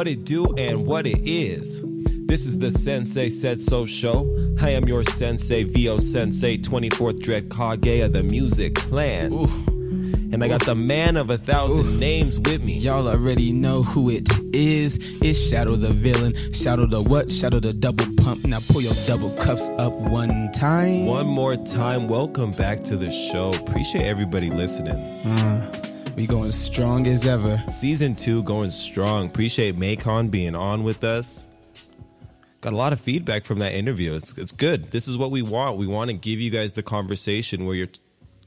What it do and what it is. This is the Sensei Said So show. I am your sensei, VO Sensei, 24th Dread Kage of the Music Clan. And I got the man of a thousand names with me. Y'all already know who it is. It's Shadow the villain. Shadow the what? Shadow the double pump. Now pull your double cuffs up one time. One more time, welcome back to the show. Appreciate everybody listening. Uh, we going strong as ever. Season two going strong. Appreciate Maycon being on with us. Got a lot of feedback from that interview. It's, it's good. This is what we want. We want to give you guys the conversation where you're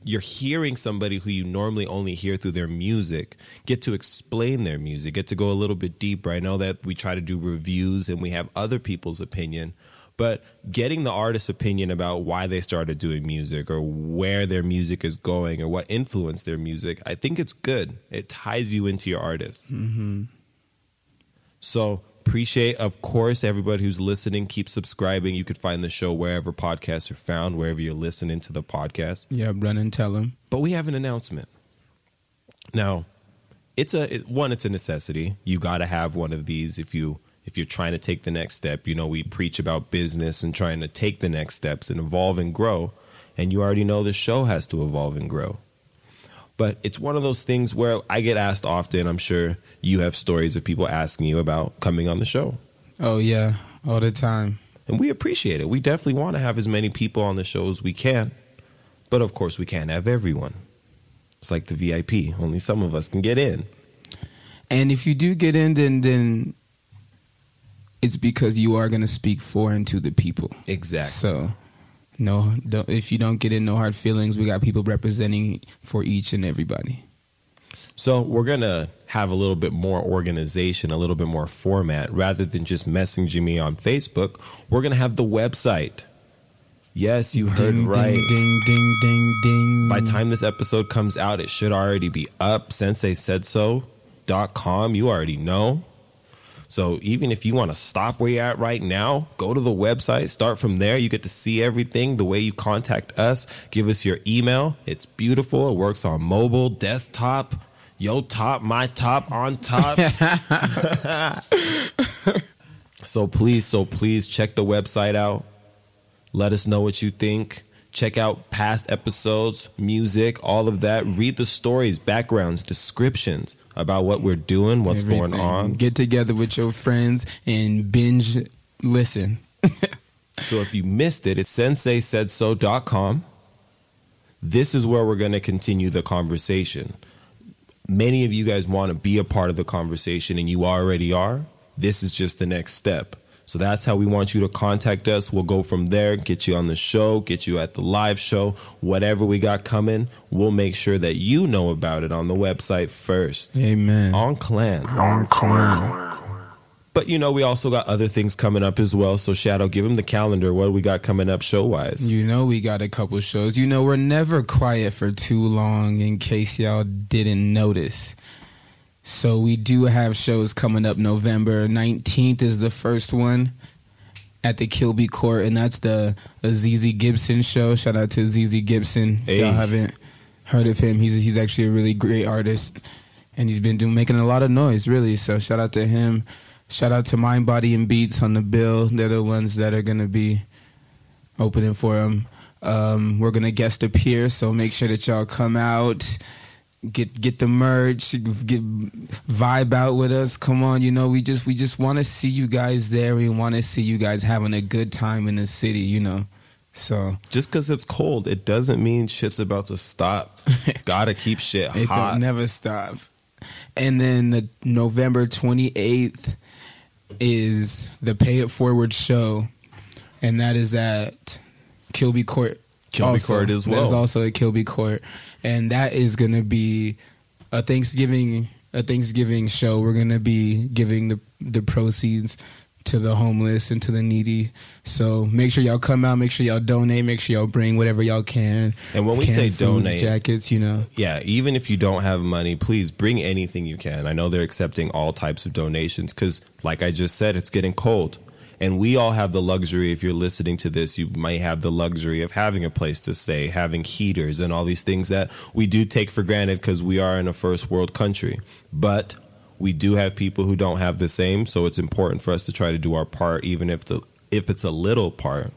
you're hearing somebody who you normally only hear through their music get to explain their music, get to go a little bit deeper. I know that we try to do reviews and we have other people's opinion, but getting the artist's opinion about why they started doing music or where their music is going or what influenced their music, I think it's good. It ties you into your artist. Mm-hmm. So appreciate, of course, everybody who's listening. Keep subscribing. You could find the show wherever podcasts are found, wherever you're listening to the podcast. Yeah, run and tell them. But we have an announcement. Now, it's a it, one. It's a necessity. You got to have one of these if you if you're trying to take the next step. You know, we preach about business and trying to take the next steps and evolve and grow. And you already know the show has to evolve and grow. But it's one of those things where I get asked often. I'm sure you have stories of people asking you about coming on the show. Oh yeah, all the time. And we appreciate it. We definitely want to have as many people on the show as we can. But of course, we can't have everyone. It's like the VIP. Only some of us can get in. And if you do get in, then then it's because you are going to speak for and to the people. Exactly. So, no, don't, if you don't get in, no hard feelings. We got people representing for each and everybody. So we're gonna have a little bit more organization, a little bit more format, rather than just messaging me on Facebook. We're gonna have the website. Yes, you heard ding, right. Ding, ding, ding, ding, ding. By the time this episode comes out, it should already be up. Sensei said so.com. You already know. So even if you want to stop where you're at right now, go to the website, start from there. You get to see everything, the way you contact us, give us your email. It's beautiful. It works on mobile, desktop, yo top, my top, on top. so please, so please check the website out. Let us know what you think. Check out past episodes, music, all of that. Read the stories, backgrounds, descriptions about what we're doing, what's Everything. going on. Get together with your friends and binge listen. So if you missed it, it's senseisaidso.com. This is where we're going to continue the conversation. Many of you guys want to be a part of the conversation, and you already are. This is just the next step. So that's how we want you to contact us. We'll go from there, get you on the show, get you at the live show, whatever we got coming. We'll make sure that you know about it on the website first. Amen. On Clan. On clan. But you know, we also got other things coming up as well. So Shadow, give him the calendar. What do we got coming up show wise? You know we got a couple shows. You know we're never quiet for too long in case y'all didn't notice. So we do have shows coming up November 19th is the first one at the Kilby Court and that's the ZZ Gibson show. Shout out to ZZ Gibson. If Hey. y'all haven't heard of him, he's he's actually a really great artist and he's been doing making a lot of noise really. So shout out to him. Shout out to Mind Body and Beats on the bill. They're the ones that are going to be opening for him. Um, we're gonna guest appear, so make sure that y'all come out, get get the merch, get vibe out with us. Come on, you know we just we just want to see you guys there. We want to see you guys having a good time in the city. You know, so Just because it's cold, it doesn't mean shit's about to stop. Gotta keep shit it hot. don't never stop. And then the November twenty eighth is the Pay It Forward show, and that is at Kilby Court. Kilby also. Court as That is well. also at Kilby Court, and that is going to be a Thanksgiving a Thanksgiving show. We're going to be giving the the proceeds to the homeless and to the needy. So make sure y'all come out. Make sure y'all donate. Make sure y'all bring whatever y'all can. And when we say foods, donate- jackets, you know. yeah, even if you don't have money, please bring anything you can. I know they're accepting all types of donations because, like I just said, it's getting cold. And we all have the luxury, if you're listening to this, you might have the luxury of having a place to stay, having heaters, and all these things that we do take for granted because we are in a first world country. But we do have people who don't have the same, so it's important for us to try to do our part, even if it's a, if it's a little part,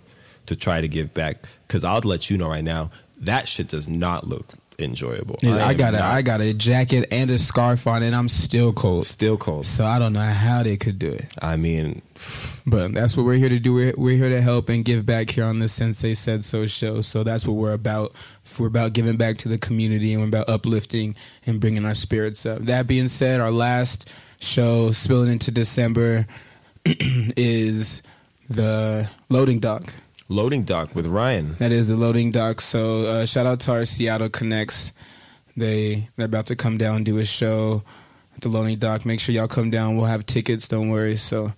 to try to give back. Because I'll let you know right now, that shit does not look enjoyable. I, I got a not- I got a jacket and a scarf on, and I'm still cold. still cold. So I don't know how they could do it, I mean, but that's what we're here to do. We're, we're here to help and give back here on the Sensei Said So show. So that's what we're about. We're about giving back to the community, and we're about uplifting and bringing our spirits up. That being said, our last show spilling into December is the loading dock. Loading dock with Ryan. That is the loading dock. So uh, shout out to our Seattle Connects. They they're about to come down and do a show at the loading dock. Make sure y'all come down. We'll have tickets. Don't worry. So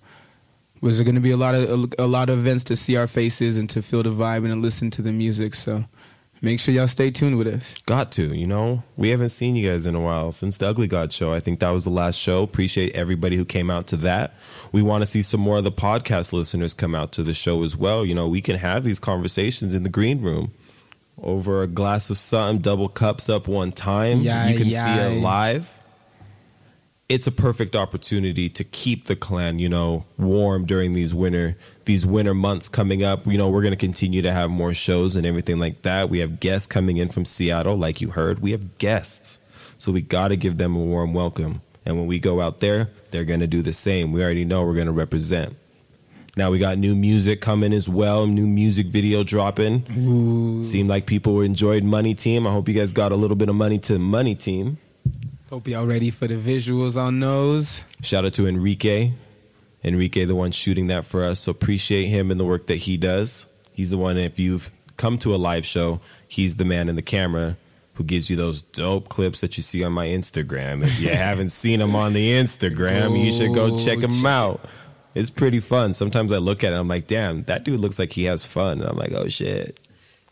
was there going to be a lot of a, a lot of events to see our faces and to feel the vibe and to listen to the music. So make sure y'all stay tuned with us. Got to, you know, we haven't seen you guys in a while since the Ugly God show. I think that was the last show. Appreciate everybody who came out to that. We want to see some more of the podcast listeners come out to the show as well. You know, we can have these conversations in the green room over a glass of something, double cups up one time. Yeah, you can yeah. see it live. It's a perfect opportunity to keep the clan, you know, warm during these winter these winter months coming up. You know, we're going to continue to have more shows and everything like that. We have guests coming in from Seattle, like you heard. We have guests, so we got to give them a warm welcome. And when we go out there, they're going to do the same. We already know we're going to represent. Now we got new music coming as well, new music video dropping. Ooh. Seemed like people enjoyed Money Team. I hope you guys got a little bit of money to Money Team. Hope y'all ready for the visuals on those. Shout out to Enrique. Enrique, the one shooting that for us. So appreciate him and the work that he does. He's the one, if you've come to a live show, he's the man in the camera who gives you those dope clips that you see on my Instagram. If you haven't seen him on the Instagram, you should go check him out. It's pretty fun. Sometimes I look at it, I'm like, damn, that dude looks like he has fun. And I'm like, oh shit.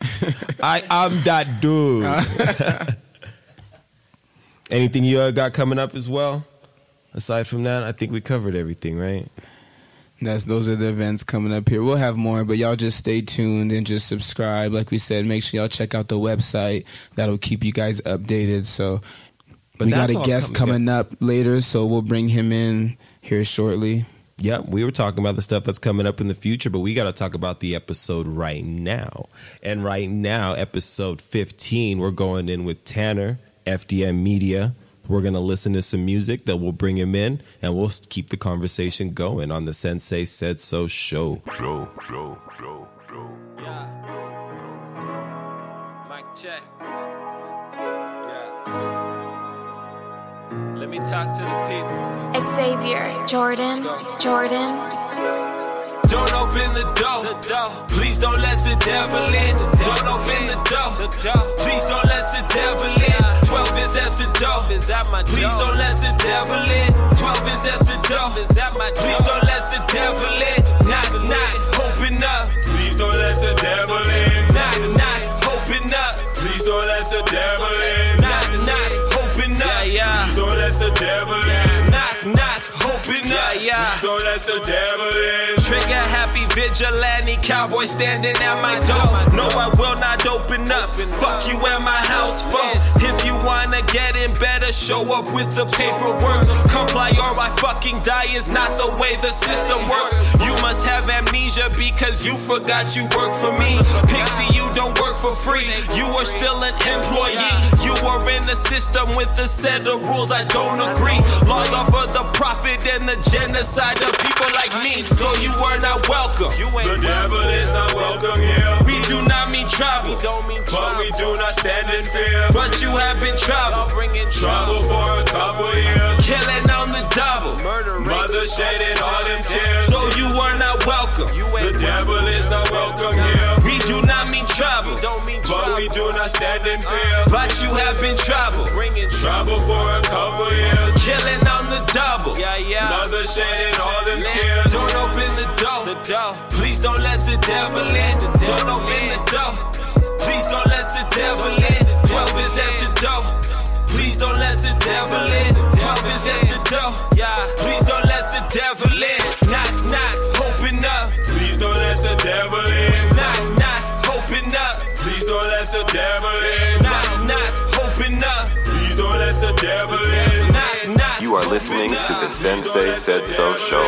I I'm that dude. Anything you got coming up as well? Aside from that, I think we covered everything, right? That's those are the events coming up here. We'll have more, but y'all just stay tuned and just subscribe. Like we said, make sure y'all check out the website. That'll keep you guys updated. So But we got a guest coming- coming up later, so we'll bring him in here shortly. Yeah, we were talking about the stuff that's coming up in the future, but we got to talk about the episode right now. And right now, episode 15, we're going in with Tanner, FDM Media. We're going to listen to some music that will bring him in, and we'll keep the conversation going on the Sensei Said So show. Show, show, show, show. Yeah. Mic check. Yeah. Let me talk to the people. Xavier, Jordan, Jordan, Don't open the door. Please don't let the devil in. Don't open the door. Please don't let the devil in. 12 is at the door. Please don't let the devil in. 12 is at the door. Please don't let the devil in. Knock, knock, open up. Please don't let the devil in. Knock, knock, open up. Please don't let the devil in. Knock, knock, open up. Yeah, Please don't let the devil in. Knock, knock, open up. Yeah. Please don't let the devil in. Vigilante cowboy standing at my door. No, I will not open up. Fuck you and my house phone. If you wanna get in, better show up with the paperwork. Comply or I fucking die is not the way the system works. You must have amnesia because you forgot you work for me. Pixie, you don't work for free. You are still an employee. You are in the system with a set of rules I don't agree. Laws are for the profit and the genocide of people like me. So you are not welcome. The devil is not welcome here. We do not mean trouble, But we do not stand in fear. but you have been trouble. Trouble for a couple years. Killing on the double. Mother shedding all them tears. So you are not welcome. The devil is not welcome here. We do not mean trouble, But we do not stand in fear. but you have been trouble. Trouble for a couple years. Killing double. Yeah, yeah. Mother shedding all them Man, tears. Don't open the door. the door. Please don't let the devil in. The devil don't open in. the door. Please don't let the devil in. Twelve is at the door. Please don't let the devil in. Twelve is at the door. Yeah. Please don't let the devil in. Knock knock, open up. Please don't let the devil in. Knock knock, open up. Please don't let the devil in. Knock knock, open up. Please don't let the devil in. You are listening to the Sensei Said So show.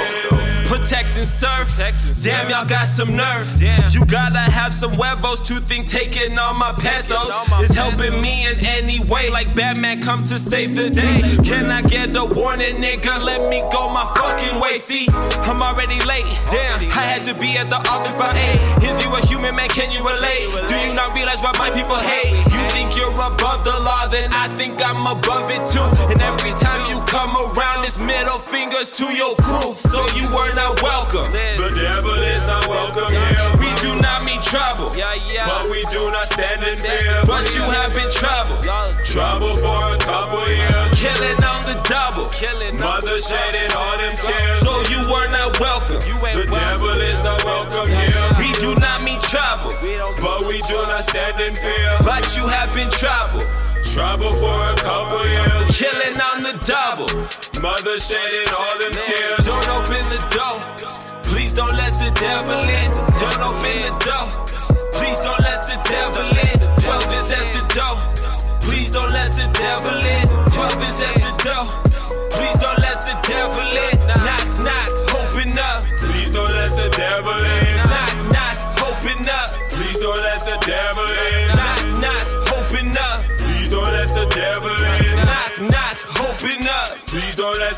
Protect and serve. Damn, y'all got some nerve. You gotta have some huevos to think taking all my pesos is helping me in any way. Like Batman come to save the day. Can I get a warning, nigga? Let me go my fucking way. See, I'm already late. Damn, I had to be at the office by 8. Is you a human man? Can you relate? Do you not realize why my people hate? You think you're above the law, then I think I'm above it too. And every time you come around, it's middle fingers to your crew. So you were not welcome. The devil is not welcome here. We do not mean trouble, But we do not stand in fear. but you have been trouble. Trouble for a couple years. Killing on the double. Mother shedding all them tears. So you were not welcome. The devil is not welcome here. We do not mean trouble, But we do not stand in fear. but you have been trouble. Trouble for a couple years. Killing on the double. Mother shedding all them tears. Don't open the door. Please don't let the devil in. Don't open the door. Please don't let the devil in. 12 is at the door. Please don't let the devil in. 12 is at the door. Please don't let the devil in. Knock, knock, open up. Please don't let the devil in.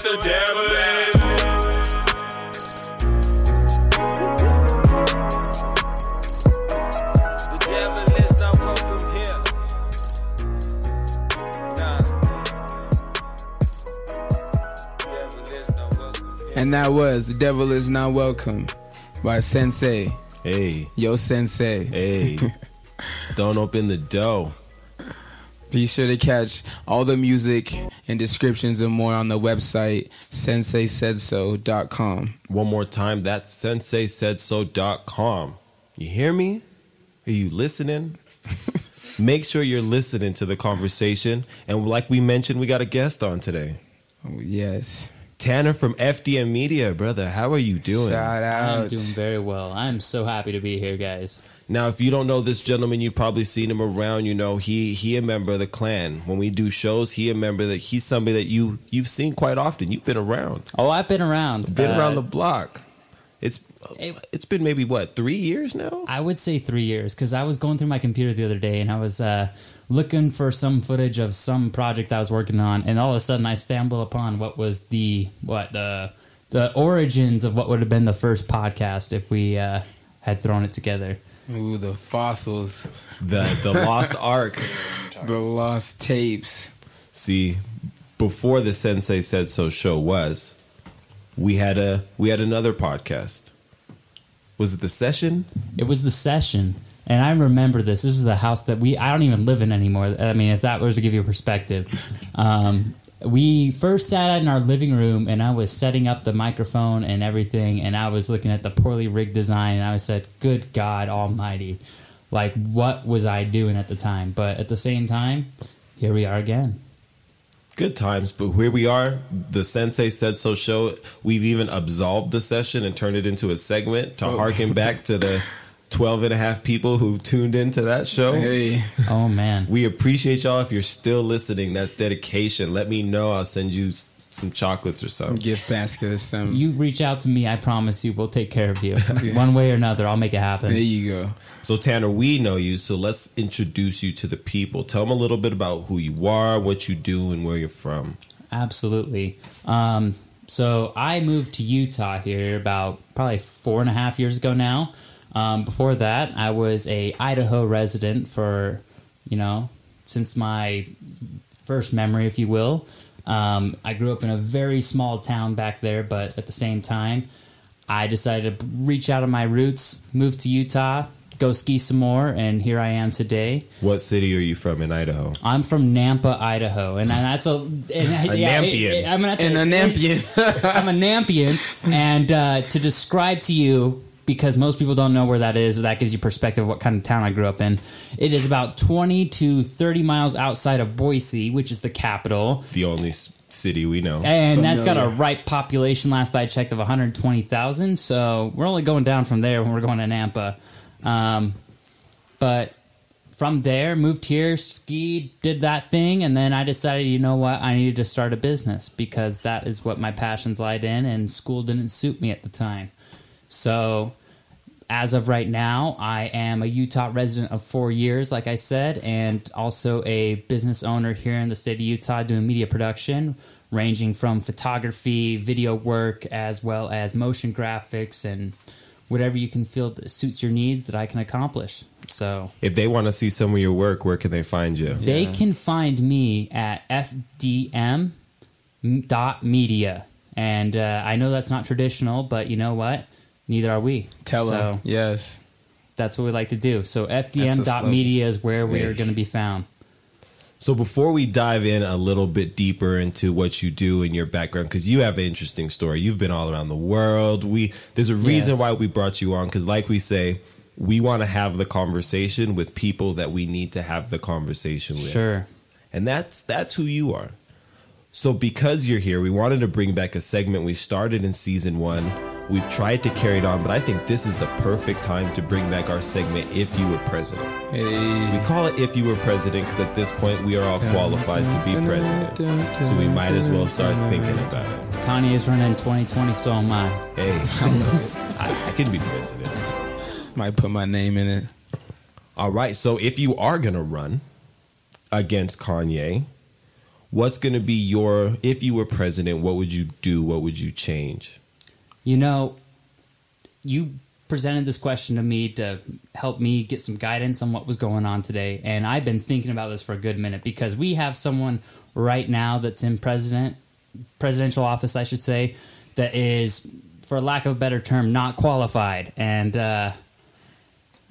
Please the devil in. The devil is not welcome here. Nah. Devil is not welcome here. And that was The Devil Is Not Welcome by Sensei. Hey, Yo, Sensei. hey. Don't open the dough. Be sure to catch all the music and descriptions and more on the website senseisaidso.com. One more time, that's senseisaidso.com. You hear me? Are you listening? Make sure you're listening to the conversation. And like we mentioned, we got a guest on today. Oh, yes. Tanner from FDM Media, brother. How are you doing? Shout I'm out. doing very well. I'm so happy to be here, guys. Now, if you don't know this gentleman, you've probably seen him around. You know, he he a member of the clan. When we do shows, he a member that he's somebody that you you've seen quite often. You've been around, Oh, I've been around. been Uh, around the block. It's it- it's been maybe what three years now. I would say three years because I was going through my computer the other day and I was uh, looking for some footage of some project I was working on, and all of a sudden I stumble upon what was the what the the origins of what would have been the first podcast if we uh, had thrown it together. Ooh, the fossils, The the Lost Ark. the lost tapes. See, before the Sensei Said So show was, we had a we had another podcast. Was it the session? It was the session, and I remember this. This is the house that we I don't even live in anymore. I mean, if that was to give you a perspective, um, we first sat in our living room, and I was setting up the microphone and everything, and I was looking at the poorly rigged design, and I said, "Good God Almighty!" Like, what was I doing at the time? But at the same time, here we are again. Good times, but here we are. The Sensei Said So show. We've even absolved the session and turned it into a segment to oh. harken back to the 12 and a half people who tuned into that show. Hey, Oh man, We appreciate y'all. If you're still listening, that's dedication. Let me know. I'll send you some chocolates or something. gift basket or something. you reach out to me. I promise you, we'll take care of you one way or another. I'll make it happen. there you go. So Tanner, we know you, so let's introduce you to the people. Tell them a little bit about who you are, what you do, and where you're from. Absolutely. Um, so I moved to Utah here about probably four and a half years ago now. Um, before that, I was a Idaho resident for, you know, since my first memory, if you will. Um, I grew up in a very small town back there, but at the same time, I decided to reach out of my roots, move to Utah, go ski some more, and here I am today. What city are you from in Idaho? I'm from Nampa, Idaho, and that's a, and, yeah, it- it- I'm gonna have to- And a Nampian. I'm a Nampian, and uh, to describe to you, because most people don't know where that is, that gives you perspective of what kind of town I grew up in. It is about 20 to 30 miles outside of Boise, which is the capital, The only s- city we know. and that's got a ripe population. Last I checked, of 120,000. So we're only going down from there when we're going to Nampa. Um, but from there, moved here, skied, did that thing, and then I decided, you know what, I needed to start a business because that is what my passions lied in, and school didn't suit me at the time. So, as of right now, I am a Utah resident of four years, like I said, and also a business owner here in the state of Utah doing media production, ranging from photography, video work, as well as motion graphics and whatever you can feel that suits your needs that I can accomplish. So If they want to see some of your work, where can they find you? they can find me at fdm dot media, and uh, I know that's not traditional, but you know what? Neither are we. Tell so them. Yes. That's what we like to do. So That's a fdm dot media is where we Hey. are going to be found. So before we dive in a little bit deeper into what you do and your background, because you have an interesting story. You've been all around the world. We there's a reason Yes. why we brought you on, because like we say, we want to have the conversation with people that we need to have the conversation with. Sure. And that's that's who you are. So because you're here, we wanted to bring back a segment we started in season one. We've tried to carry it on, but I think this is the perfect time to bring back our segment if you were president. We call it if you were president because at this point we are all qualified to be president. So we might as well start thinking about it. Kanye is running 2020, so am I. Hey, I, I can be president. Might put my name in it. All right. So if you are going to run against Kanye, what's going to be your, if you were president, what would you do? What would you change? You know, you presented this question to me to help me get some guidance on what was going on today, and I've been thinking about this for a good minute because we have someone right now that's in president presidential office, I should say, that is, for lack of a better term, not qualified. And uh,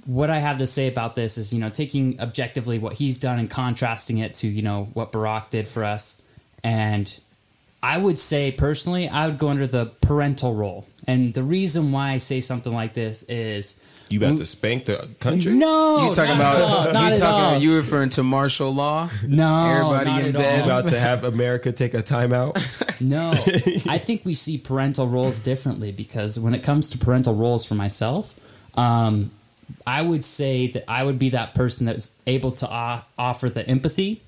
what I have to say about this is, you know, taking objectively what he's done and contrasting it to, you know, what Barack did for us, and I would say personally, I would go under the parental role. And the reason why I say something like this is You about to spank the country? no, you talking not at all, about not you at all. talking you referring to martial law? no, everybody not in at bed. all. About to have America take a timeout? No, I think we see parental roles differently because when it comes to parental roles for myself, um, I would say that I would be that person that's able to uh, offer the empathy,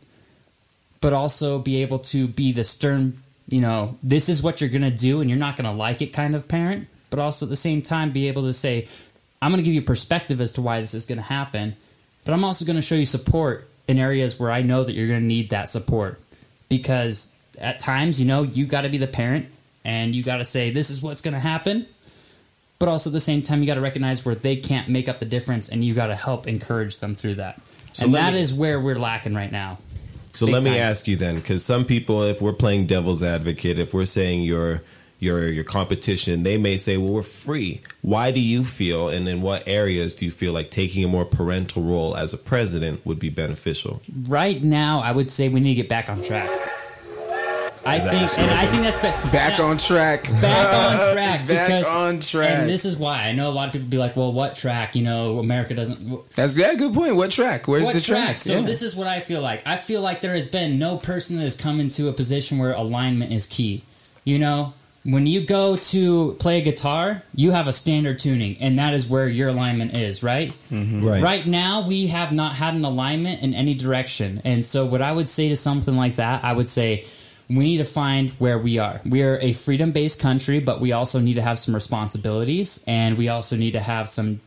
but also be able to be the stern, you know, this is what you're going to do and you're not going to like it kind of parent, but also at the same time be able to say, I'm going to give you perspective as to why this is going to happen, but I'm also going to show you support in areas where I know that you're going to need that support because at times, you know, you got to be the parent and you got to say, this is what's going to happen. But also at the same time, you got to recognize where they can't make up the difference and you got to help encourage them through that. So and that me- is where we're lacking right now. So Big let me ask you then, because some people, if we're playing devil's advocate, if we're saying your your your competition, they may say, "Well, we're free." Why do you feel, and in what areas do you feel like taking a more parental role as a president would be beneficial? Right now, I would say we need to get back on track. I think, your and I think that's be- Back on track. back on track. Back because, on track. And this is why I know a lot of people be like, "Well, what track? You know, America doesn't." That's yeah, good point. What track? Where's what the track? track? So Yeah. this is what I feel like. I feel like there has been no person that has come into a position where alignment is key. You know, when you go to play a guitar, you have a standard tuning, and that is where your alignment is, right? Mm-hmm. Right. Right now, we have not had an alignment in any direction. And so, what I would say to something like that, I would say we need to find where we are. We are a freedom based country, but we also need to have some responsibilities and we also need to have some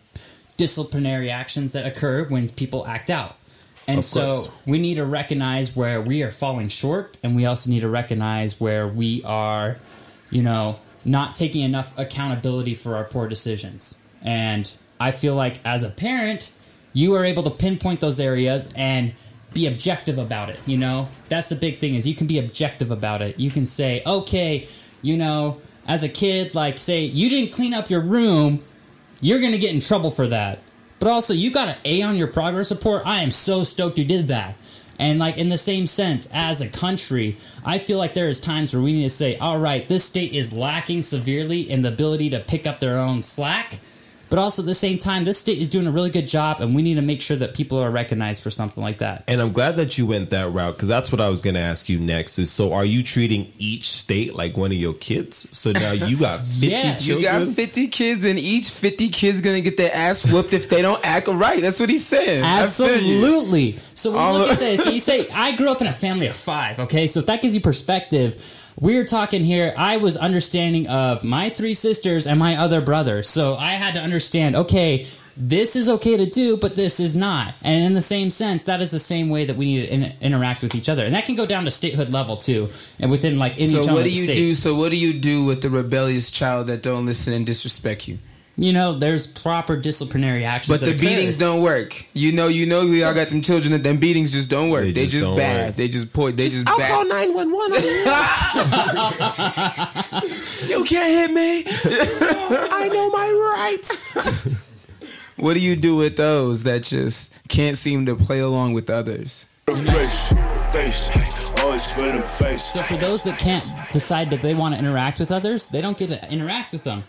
disciplinary actions that occur when people act out. And so, we need to recognize where we are falling short, and we also need to recognize where we are, you know, not taking enough accountability for our poor decisions. And I feel like as a parent, you are able to pinpoint those areas and be objective about it, you know? That's the big thing is you can be objective about it. You can say, "Okay, you know, as a kid like say you didn't clean up your room, you're going to get in trouble for that. But also, you got an A on your progress report. I am so stoked you did that. And like in the same sense, as a country, I feel like there is times where we need to say, all right, this state is lacking severely in the ability to pick up their own slack. But also at the same time, this state is doing a really good job, and we need to make sure that people are recognized for something like that. And I'm glad that you went that route because that's what I was going to ask you next. Is so are you treating each state like one of your kids? So now you got 50 Yes. You got 50 kids, and each 50 kids gonna get their ass whooped if they don't act right. That's what he's saying. I feel you. Absolutely. So when All you look of- at this, so you say, I grew up in a family of five, okay? So if that gives you perspective, we're talking here, I was understanding of my three sisters and my other brother. So I had to understand, okay, this is okay to do, but this is not. And in the same sense, that is the same way that we need to in- interact with each other. And that can go down to statehood level too, and within like any So what do you state. do? So what do you do with the rebellious child that don't listen and disrespect you? You know, there's proper disciplinary actions. But that the occur. beatings don't work. You know, you know, we all got them children that them beatings just don't work. They They, just just, bad. work. They just poor. They just, I'll bad. call 911. you can't hit me. I know my rights. What do you do with those that just can't seem to play along with others? Face, face, always for the face. So for those that can't decide that they want to interact with others, they don't get to interact with them.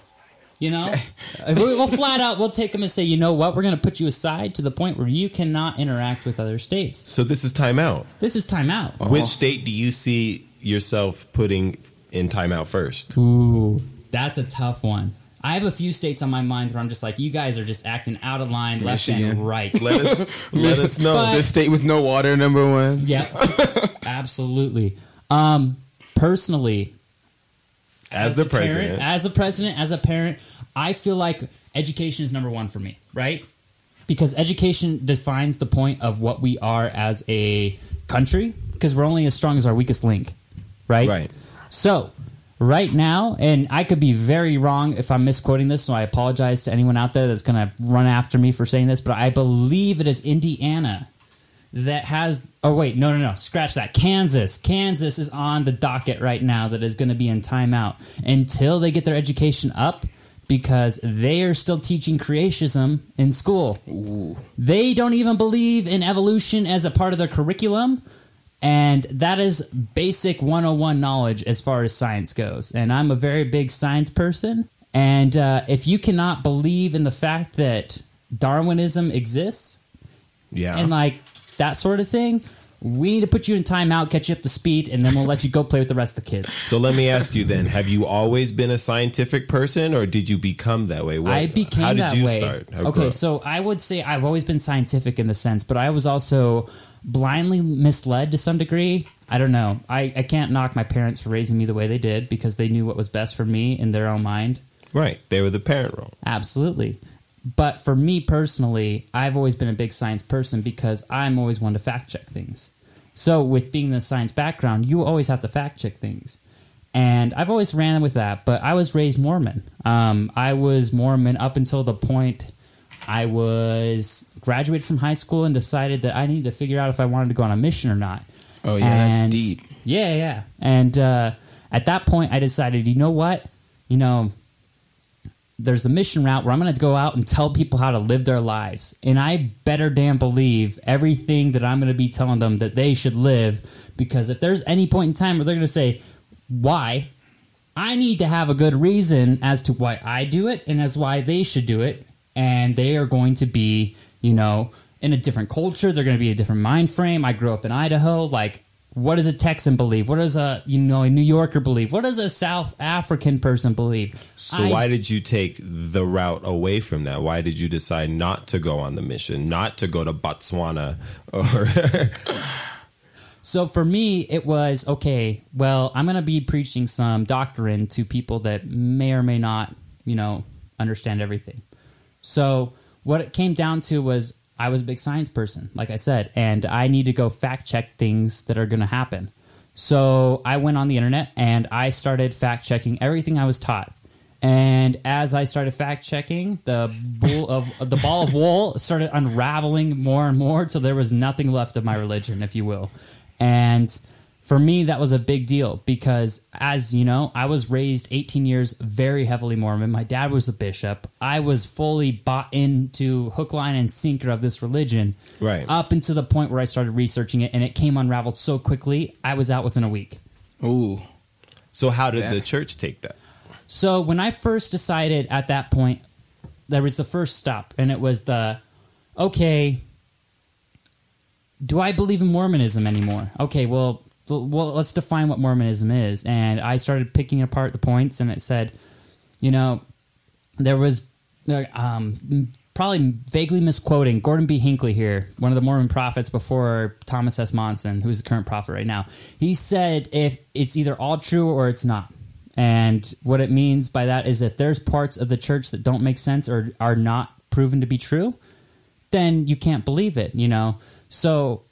You know, we- we'll flat out we'll take them and say, you know what, we're going to put you aside to the point where you cannot interact with other states. So this is timeout. This is timeout. Which state do you see yourself putting in timeout first? Ooh, that's a tough one. I have a few states on my mind where I'm just like, you guys are just acting out of line, left and right. Let us, let us know. But- The state with no water, number one. yeah, absolutely. Um, personally, as the a parent- president, as a president, as a parent, I feel like education is number one for me, right? Because education defines the point of what we are as a country, because we're only as strong as our weakest link, right? right? So, right now, and I could be very wrong if I'm misquoting this, so I apologize to anyone out there that's going to run after me for saying this, but I believe it is Indiana that has. Oh, wait, no, no, no. Scratch that. Kansas. Kansas is on the docket right now that is going to be in timeout until they get their education up because they are still teaching creationism in school. They don't even believe in evolution as a part of their curriculum. And that is basic 101 knowledge as far as science goes. And I'm a very big science person. And uh, if you cannot believe in the fact that Darwinism exists Yeah. and like that sort of thing, we need to put you in timeout, catch you up to speed, and then we'll let you go play with the rest of the kids. so let me ask you then: Have you always been a scientific person, or did you become that way? What, I became How did that you way. start? How okay, so I would say I've always been scientific in the sense, but I was also blindly misled to some degree. I don't know. I, I can't knock my parents for raising me the way they did because they knew what was best for me in their own mind. right, they were the parent role. Absolutely. But for me personally, I've always been a big science person because I'm always one to fact check things. So, with being the science background, you always have to fact check things. And I've always ran with that, but I was raised Mormon. Um, I was Mormon up until the point I was graduated from high school and decided that I needed to figure out if I wanted to go on a mission or not. Oh, yeah, that's deep. Yeah, yeah. And uh, at that point, I decided, you know what? You know, there's the mission route where I'm going to go out and tell people how to live their lives. And I better damn believe everything that I'm going to be telling them that they should live. Because if there's any point in time where they're going to say, why? I need to have a good reason as to why I do it and as why they should do it. And they are going to be, you know, in a different culture. They're going to be a different mind frame. I grew up in Idaho. Like, what does a Texan believe? What does a you know a New Yorker believe? What does a South African person believe? So I- why did you take the route away from that? Why did you decide not to go on the mission, not to go to Botswana or So for me, it was okay. Well, I'm going to be preaching some doctrine to people that may or may not, you know, understand everything. So what it came down to was I was a big science person, like I said, and I need to go fact check things that are going to happen. So I went on the internet and I started fact checking everything I was taught. And as I started fact checking, the bull of the ball of wool started unraveling more and more till there was nothing left of my religion, if you will. And for me, that was a big deal because, as you know, I was raised 18 years very heavily Mormon. My dad was a bishop. I was fully bought into hook, line, and sinker of this religion. Right. Up until the point where I started researching it, and it came unraveled so quickly, I was out within a week. Ooh. So how did Yeah. the church take that? So when I first decided at that point, there was the first stop, and it was the okay. Do I believe in Mormonism anymore? Okay, well, well, let's define what Mormonism is. And I started picking apart the points, and it said, you know, there was um, probably vaguely misquoting Gordon B. Hinckley here, one of the Mormon prophets before Thomas S. Monson, who's the current prophet right now. He said if it's either all true or it's not. And what it means by that is if there's parts of the church that don't make sense or are not proven to be true, then you can't believe it, you know? So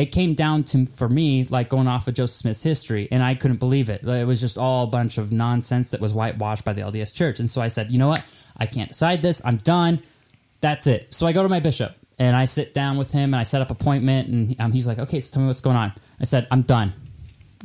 it came down to, for me, like going off of Joseph Smith's history, and I couldn't believe it. It was just all a bunch of nonsense that was whitewashed by the LDS church. And so I said, you know what? I can't decide this. I'm done. That's it. So I go to my bishop and I sit down with him and I set up appointment and um, he's like, okay, so tell me what's going on. I said, I'm done.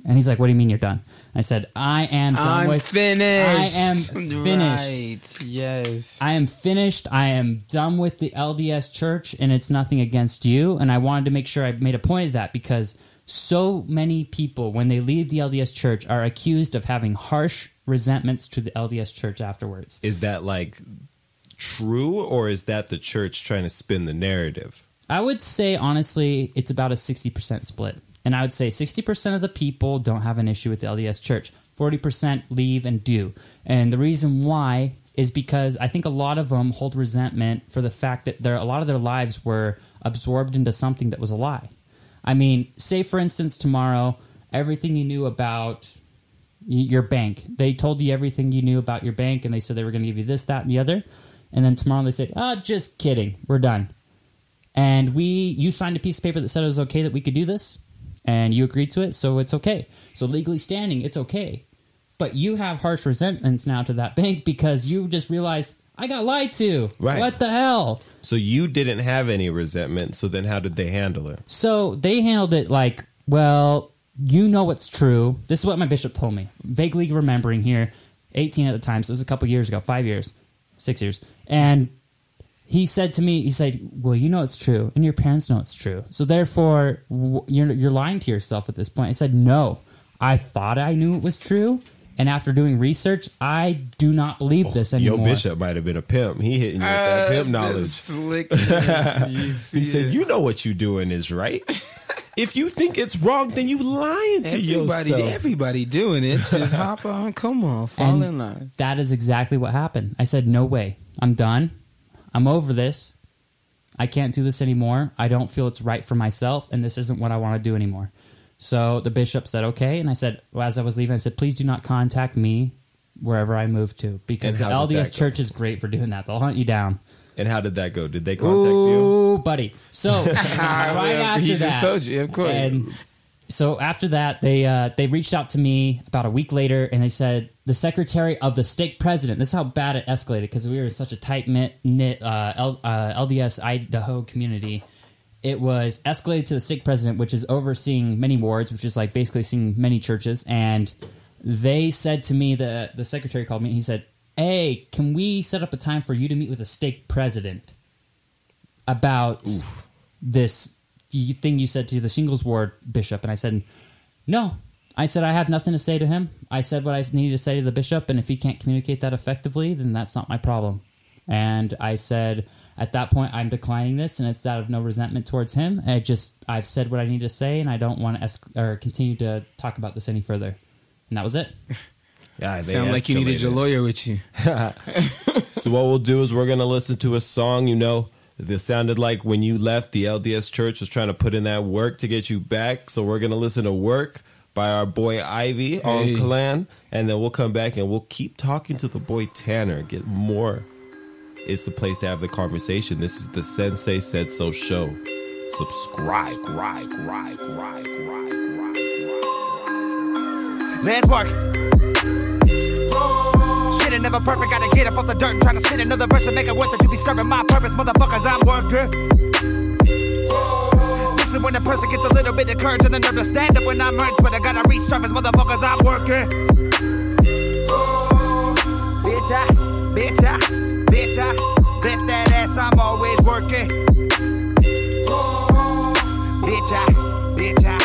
And he's like, what do you mean you're done? I said, I am done I'm with finished. I am finished. Right. Yes. I am finished. I am done with the LDS church, and it's nothing against you. And I wanted to make sure I made a point of that because so many people, when they leave the LDS church, are accused of having harsh resentments to the LDS church afterwards. Is that like true, or is that the church trying to spin the narrative? I would say, honestly, it's about a 60% split. And I would say 60% of the people don't have an issue with the LDS church, 40% leave and do. And the reason why is because I think a lot of them hold resentment for the fact that their, a lot of their lives were absorbed into something that was a lie. I mean, say for instance, tomorrow, everything you knew about your bank, they told you everything you knew about your bank and they said they were going to give you this, that, and the other. And then tomorrow they said, oh, just kidding, we're done and we you signed a piece of paper that said it was okay that we could do this and you agreed to it so it's okay so legally standing it's okay but you have harsh resentments now to that bank because you just realized i got lied to Right. what the hell So you didn't have any resentment. So then, how did they handle it? so they handled it like well you know what's true this is what my bishop told me vaguely remembering here 18 at the time so it was a couple years ago five years six years and he said to me, he said, "Well, you know it's true, and your parents know it's true. So therefore, w- you're you're lying to yourself at this point." I said, "No, I thought I knew it was true, and after doing research, I do not believe this Yo, Your Bishop might have been a pimp. He hitting you with that pimp Uh, knowledge. the slickness, you see He said, "You know what you doing is right. if you think it's wrong, then you lying to everybody, yourself." everybody doing it. Just hop on. Come on, fall And in line. That is exactly what happened. I said, "No way, I'm done. I'm over this. I can't do this anymore. I don't feel it's right for myself, and this isn't what I want to do anymore." So the bishop said, "Okay," and I said, well, as I was leaving, I said, "Please do not contact me wherever I move to, because the And how LDS? Church is great for doing that. They'll hunt you down." And how did that go? Did they contact you? Ooh, buddy. So right after he that, just told you, of course. And so after that, they uh, they reached out to me about a week later, and they said the secretary of the stake president. This is how bad it escalated because we were in such a tight knit uh, L, uh, LDS Idaho community. It was escalated to the stake president, which is overseeing many wards, which is like basically seeing many churches. And they said to me, the the secretary called me. and He said, "Hey, can we set up a time for you to meet with the stake president about this y- thing you said to the singles ward bishop?" And I said, "No." I said I have nothing to say to him. I said what I needed to say to the bishop, and if he can't communicate that effectively, then that's not my problem. And I said at that point I'm declining this, and it's out of no resentment towards him. I just I've said what I need to say, and I don't want to es- or continue to talk about this any further. And that was it. Yeah, they Sound like you needed your lawyer with you. So what we'll do is we're gonna listen to a song. You know, this sounded like when you left, the LDS Church was trying to put in that work to get you back. So we're gonna listen to "Work" by our boy Ivy on Hey. Clan, and then we'll come back and we'll keep talking to the boy Tanner. Get more. It's the place to have the conversation. This is the Sensei Said So show. Subscribe. Subscribe. Right, right, right, Let's work. Never perfect, gotta get up off the dirt and try to spit another verse and make it worth it to be serving my purpose, motherfuckers. I'm working. This is when a person gets a little bit of courage and the nerve to stand up when I'm hurt. But I gotta reach surface, motherfuckers. I'm working. Bitch, I, bitch, I, bitch, I, bet that ass. I'm always working. Bitch, I, bitch, I,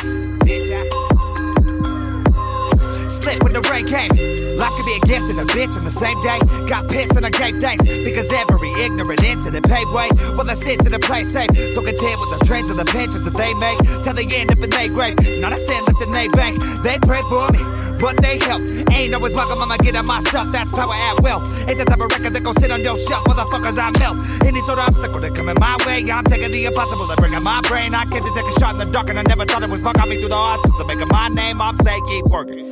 Slip when the rain came. Life could be a gift and a bitch on the same day. Got pissed and I gave thanks because every ignorant incident paved way. Well, I sit to the place safe. So content with the trends and the pensions that they make. Till they end up in their grave. Not a cent left in their bank. They pray for me. But they help. Ain't always welcome, I'ma get it myself. That's power at will. Ain't the type of record that gon' sit on your shelf, motherfuckers. I melt. Any sort of obstacle that come in my way, I'm taking the impossible and bringing my brain. I came to take a shot in the dark, and I never thought it was fuck on me through the hardships. So making my name, I'm say keep working.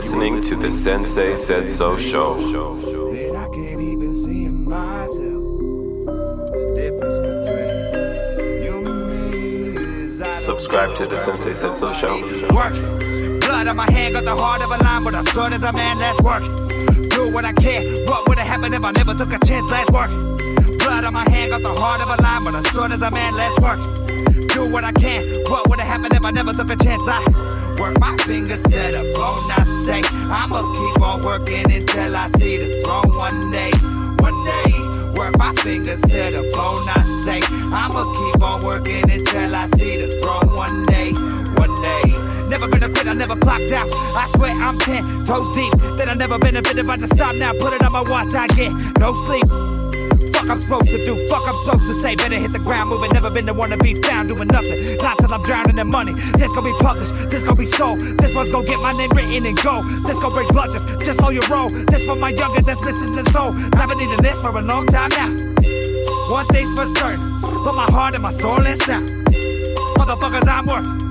Listening to the Sensei Said So show. that I can't even see myself. The difference between you and me is I Subscribe to the Sensei Said So show. Blood on my hand, got the heart of a lion, but as a man. Do what I can. What would have happened if I never took a chance? Let's work. Blood on my hand, got the heart of a lion, but as a man. Let's work. Do what I can. What would have happened if I never took a chance? I work my fingers to the bone. I say I'ma keep on working until I see the throne one day. One day. Work my fingers to the bone. I say I'ma keep on working until I see the throne one day. One day. Never gonna quit, I never clocked out. I swear I'm 10 toes deep. That I never benefited, but just stop now. Put it on my watch, I get no sleep. Fuck I'm supposed to do, fuck I'm supposed to say. Better hit the ground moving, never been the one to be found doing nothing. Not till I'm drowning in money. This gonna be published, this gonna be sold. This one's gonna get my name written in gold. This gonna break budgets, just hold your roll. This for my youngest that's missing the soul. I've been needing this for a long time now. One thing's for certain, put my heart and my soul in sound. Motherfuckers, I'm worth.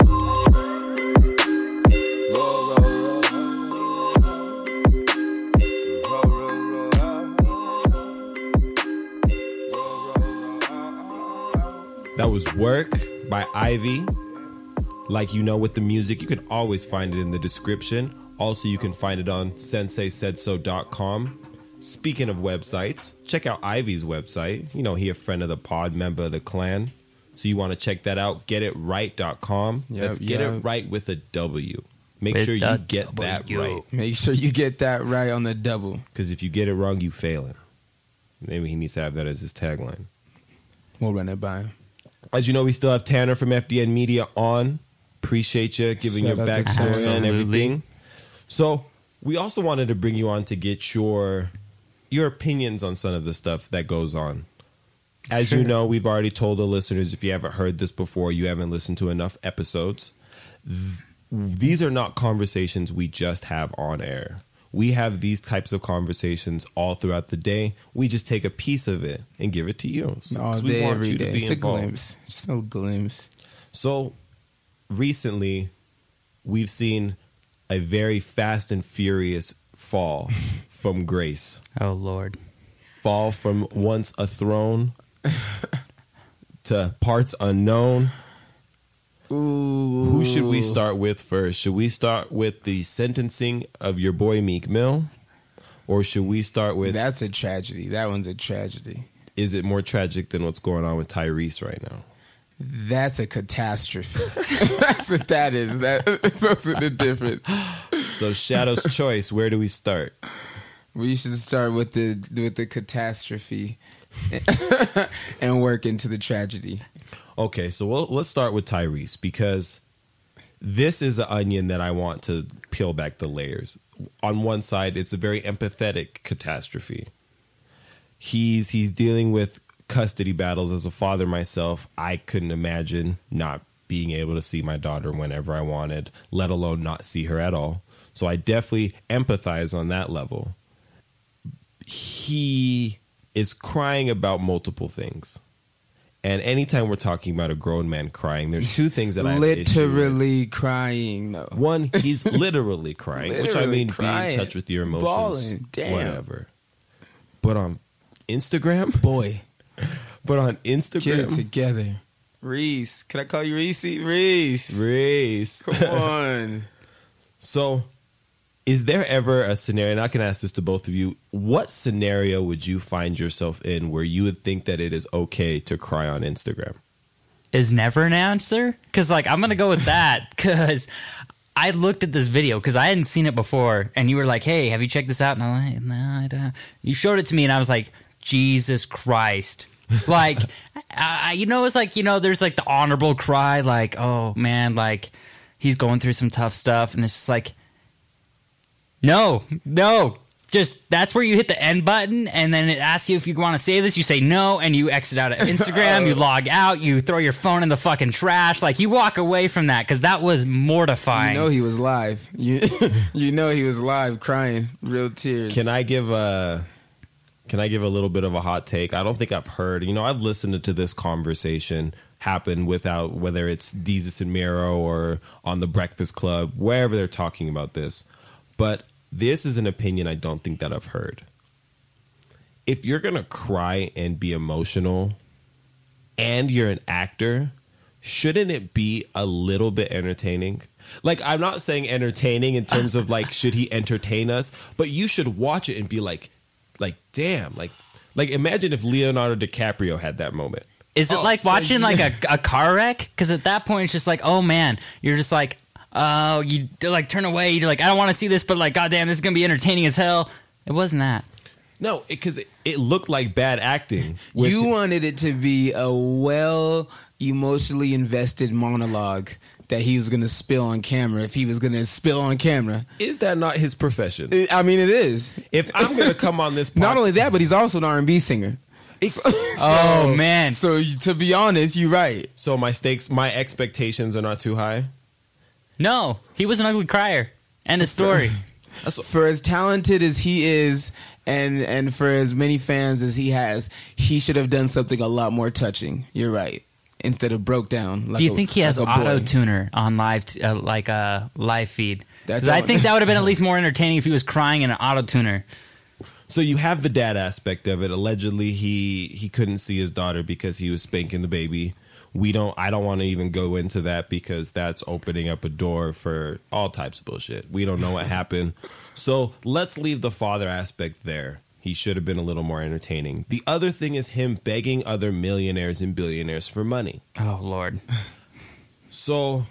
Was Work by Ivy. Like you know, with the music, you can always find it in the description. Also, you can find it on senseisaidso.com. Speaking of websites, check out Ivy's website. You know, he a friend of the pod, member of the clan. So you want to check that out, getitright.com. Yep, That's get it right with a W. Make With sure you get that right. Make sure you get that right on the double. Because if you get it wrong, you failing. Maybe he needs to have that as his tagline. We'll run it by him. As you know, we still have Tanner from FDM Media on. Appreciate you giving Shout your backstory Tanner. and Absolutely. everything. So we also wanted to bring you on to get your your opinions on some of the stuff that goes on. As you know, we've already told the listeners if you haven't heard this before, you haven't listened to enough episodes. Th- These are not conversations we just have on air. We have these types of conversations all throughout the day. We just take a piece of it and give it to you. So- All 'cause we day, want every you to be It's a involved. glimpse. Just a glimpse. So recently, we've seen a very fast and furious fall from grace. Oh Lord. Fall from once a throne to parts unknown. Ooh. Who should we start with first? Should we start with the sentencing of your boy Meek Mill? Or should we start with That's a tragedy. That one's a tragedy. is it more tragic than what's going on with Tyrese right now? That's a catastrophe. That's what that is. That those are the difference. So Shadow's choice, where do we start? We should start with the with the catastrophe and work into the tragedy. Okay, so we'll, let's start with Tyrese because this is an onion that I want to peel back the layers. On one side, it's a very empathetic catastrophe. He's he's dealing with custody battles as a father myself. I couldn't imagine not being able to see my daughter whenever I wanted, let alone not see her at all. So I definitely empathize on that level. He is crying about multiple things. And anytime we're talking about a grown man crying, there's two things that I have issue with. Literally crying. No. One, he's literally crying, which I Literally mean, be in touch with your emotions, Bawling. Damn. whatever. But on Instagram, Boy, but on Instagram, get it Instagram, together. Reese, can I call you Reese? Reese, Reese. come on. So, is there ever a scenario? And I can ask this to both of you. What scenario would you find yourself in where you would think that it is okay to cry on Instagram? Is never an answer? Because like I'm gonna go with that because I looked at this video because I hadn't seen it before, and you were like, "Hey, have you checked this out?" And I'm like, "No, I don't." You showed it to me, and I was like, "Jesus Christ!" Like, I, you know, it's like you know, there's like the honorable cry, like, "Oh man, like he's going through some tough stuff," and it's just like, no, no. Just that's where you hit the end button, and then it asks you if you want to save this. You say no, and you exit out of Instagram. you oh. log out. You throw your phone in the fucking trash. Like you walk away from that because that was mortifying. You know he was live. You you know he was live crying, real tears. Can I give a can I give a little bit of a hot take? I don't think I've heard. You know, I've listened to this conversation happen without whether it's Desus and Mero or on the Breakfast Club, wherever they're talking about this. But this is an opinion I don't think that I've heard. If you're gonna cry and be emotional, and you're an actor, shouldn't it be a little bit entertaining? Like I'm not saying entertaining in terms of like should he entertain us, but you should watch it and be like, like damn, like like imagine if Leonardo DiCaprio had that moment. Is it Oh, like so watching you- like a, a car wreck? Because at that point, it's just like, oh man, you're just like, oh, you like turn away. You're like, I don't want to see this, but like, goddamn, this is gonna be entertaining as hell. It wasn't that. No, because it, it, looked like bad acting. with- you wanted it to be a well emotionally invested monologue that he was going to spill on camera if he was going to spill on camera. is that not his profession? I- I mean, it is. If I'm gonna come on this, Not only that, but he's also an R&B singer. Oh man, So to be honest, you're right. so my stakes, my expectations are not too high. No, he was an ugly crier. End of story. For as talented as he is, and and for as many fans as he has, he should have done something a lot more touching. You're right. Instead of broke down. Like Do you a- think he has like a auto tuner on live, t- uh, like a live feed? That's 'Cause I think that would have been at least more entertaining if he was crying in an auto tuner. So you have the dad aspect of it. Allegedly, he he couldn't see his daughter because he was spanking the baby. We don't. I don't want to even go into that because that's opening up a door for all types of bullshit. We don't know what happened. So let's leave the father aspect there. He should have been a little more entertaining. The other thing is him begging other millionaires and billionaires for money. Oh lord. So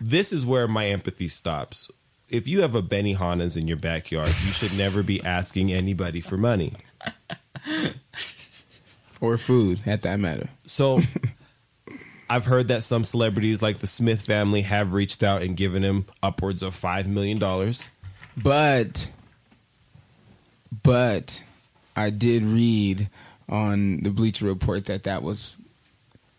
this is where my empathy stops. If you have a Benihana's in your backyard, you should never be asking anybody for money. or food at that matter? So I've heard that some celebrities like the Smith family have reached out and given him upwards of five million dollars. But, but I did read on the Bleacher Report that that was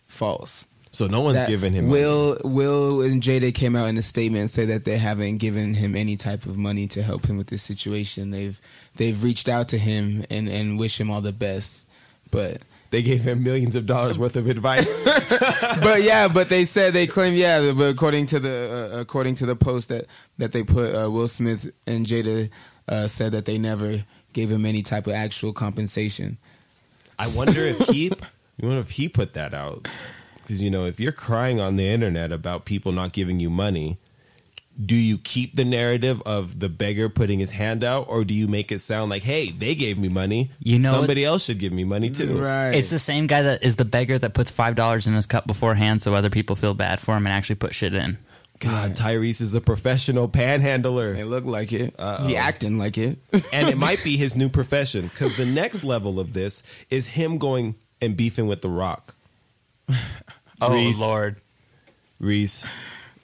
false. So no one's That given him Will Will and Jada came out in a statement and said that they haven't given him any type of money to help him with this situation. They've they've reached out to him and and wish him all the best. But They gave him millions of dollars worth of advice. but yeah, but they said they claim yeah, but according to the uh, according to the post that that they put, uh, Will Smith and Jada uh, said that they never gave him any type of actual compensation. I wonder if he, you wonder if he put that out because you know if you're crying on the internet about people not giving you money, do you keep the narrative of the beggar putting his hand out, or do you make it sound like, hey, they gave me money, You know somebody else should give me money too? Right. It's the same guy that is the beggar that puts five dollars in his cup beforehand, so other people feel bad for him and actually put shit in. God, Tyrese is a professional panhandler. It looked like it. He acting like it. and it might be his new profession because the next level of this is him going and beefing with The Rock. Oh Reese. lord. Reese,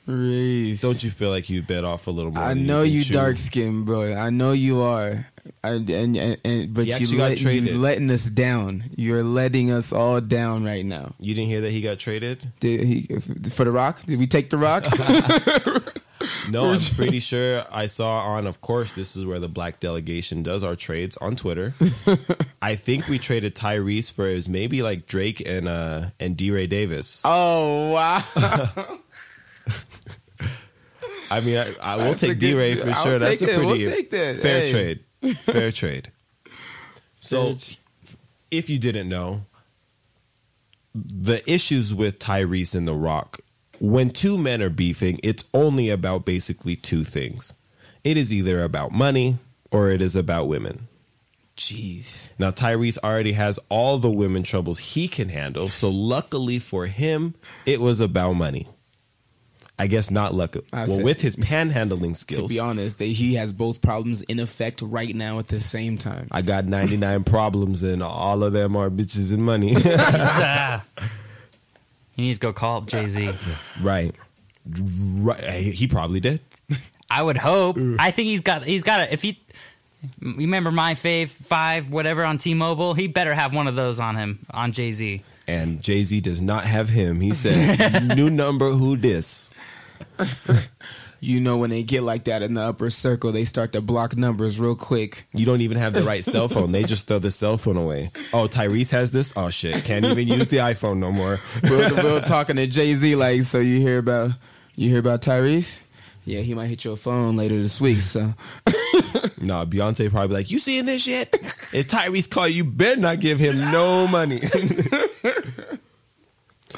Reese. don't you feel like you bit off a little more? I know can you dark skinned bro. I know you are. I, and, and, and but you let, you letting us down. You're letting us all down right now. You didn't hear that he got traded? Did he for the rock? Did we take the rock? No, I'm pretty sure I saw on. Of course, this is where the black delegation does our trades on Twitter. I think we traded Tyrese for it was maybe like Drake and uh and DeRay Davis. oh wow! I mean, I, I will take DeRay for I'll sure. That's a. We'll pretty take that. fair Hey. trade. Fair trade. So, if you didn't know, the issues with Tyrese and The Rock, when two men are beefing, it's only about basically two things. It is either about money or it is about women. Jeez. Now, Tyrese already has all the women troubles he can handle. So, luckily for him, it was about money. I guess not luck. I Well, said- with his panhandling skills. To skills, be honest, they, he has both problems in effect right now at the same time. I got 99 problems and all of them are bitches and money. He needs to go call up Jay Z. right. Right. He probably did. I would hope. I think he's got. He's got a. If he, you remember my fave five whatever on T-Mobile, he better have one of those on him on Jay Z. And Jay Z does not have him. He said, "New number, who dis?" You know, when they get like that in the upper circle, they start to block numbers real quick. You don't even have the right cell phone. They just throw the cell phone away. Oh, Tyrese has this. Oh shit, can't even use the iPhone no more. Will, Will talking to Jay Z like, so you hear about you hear about Tyrese? Yeah, he might hit your phone later this week. So Nah, Beyonce probably like, you seeing this shit? If Tyrese call you better not give him no money.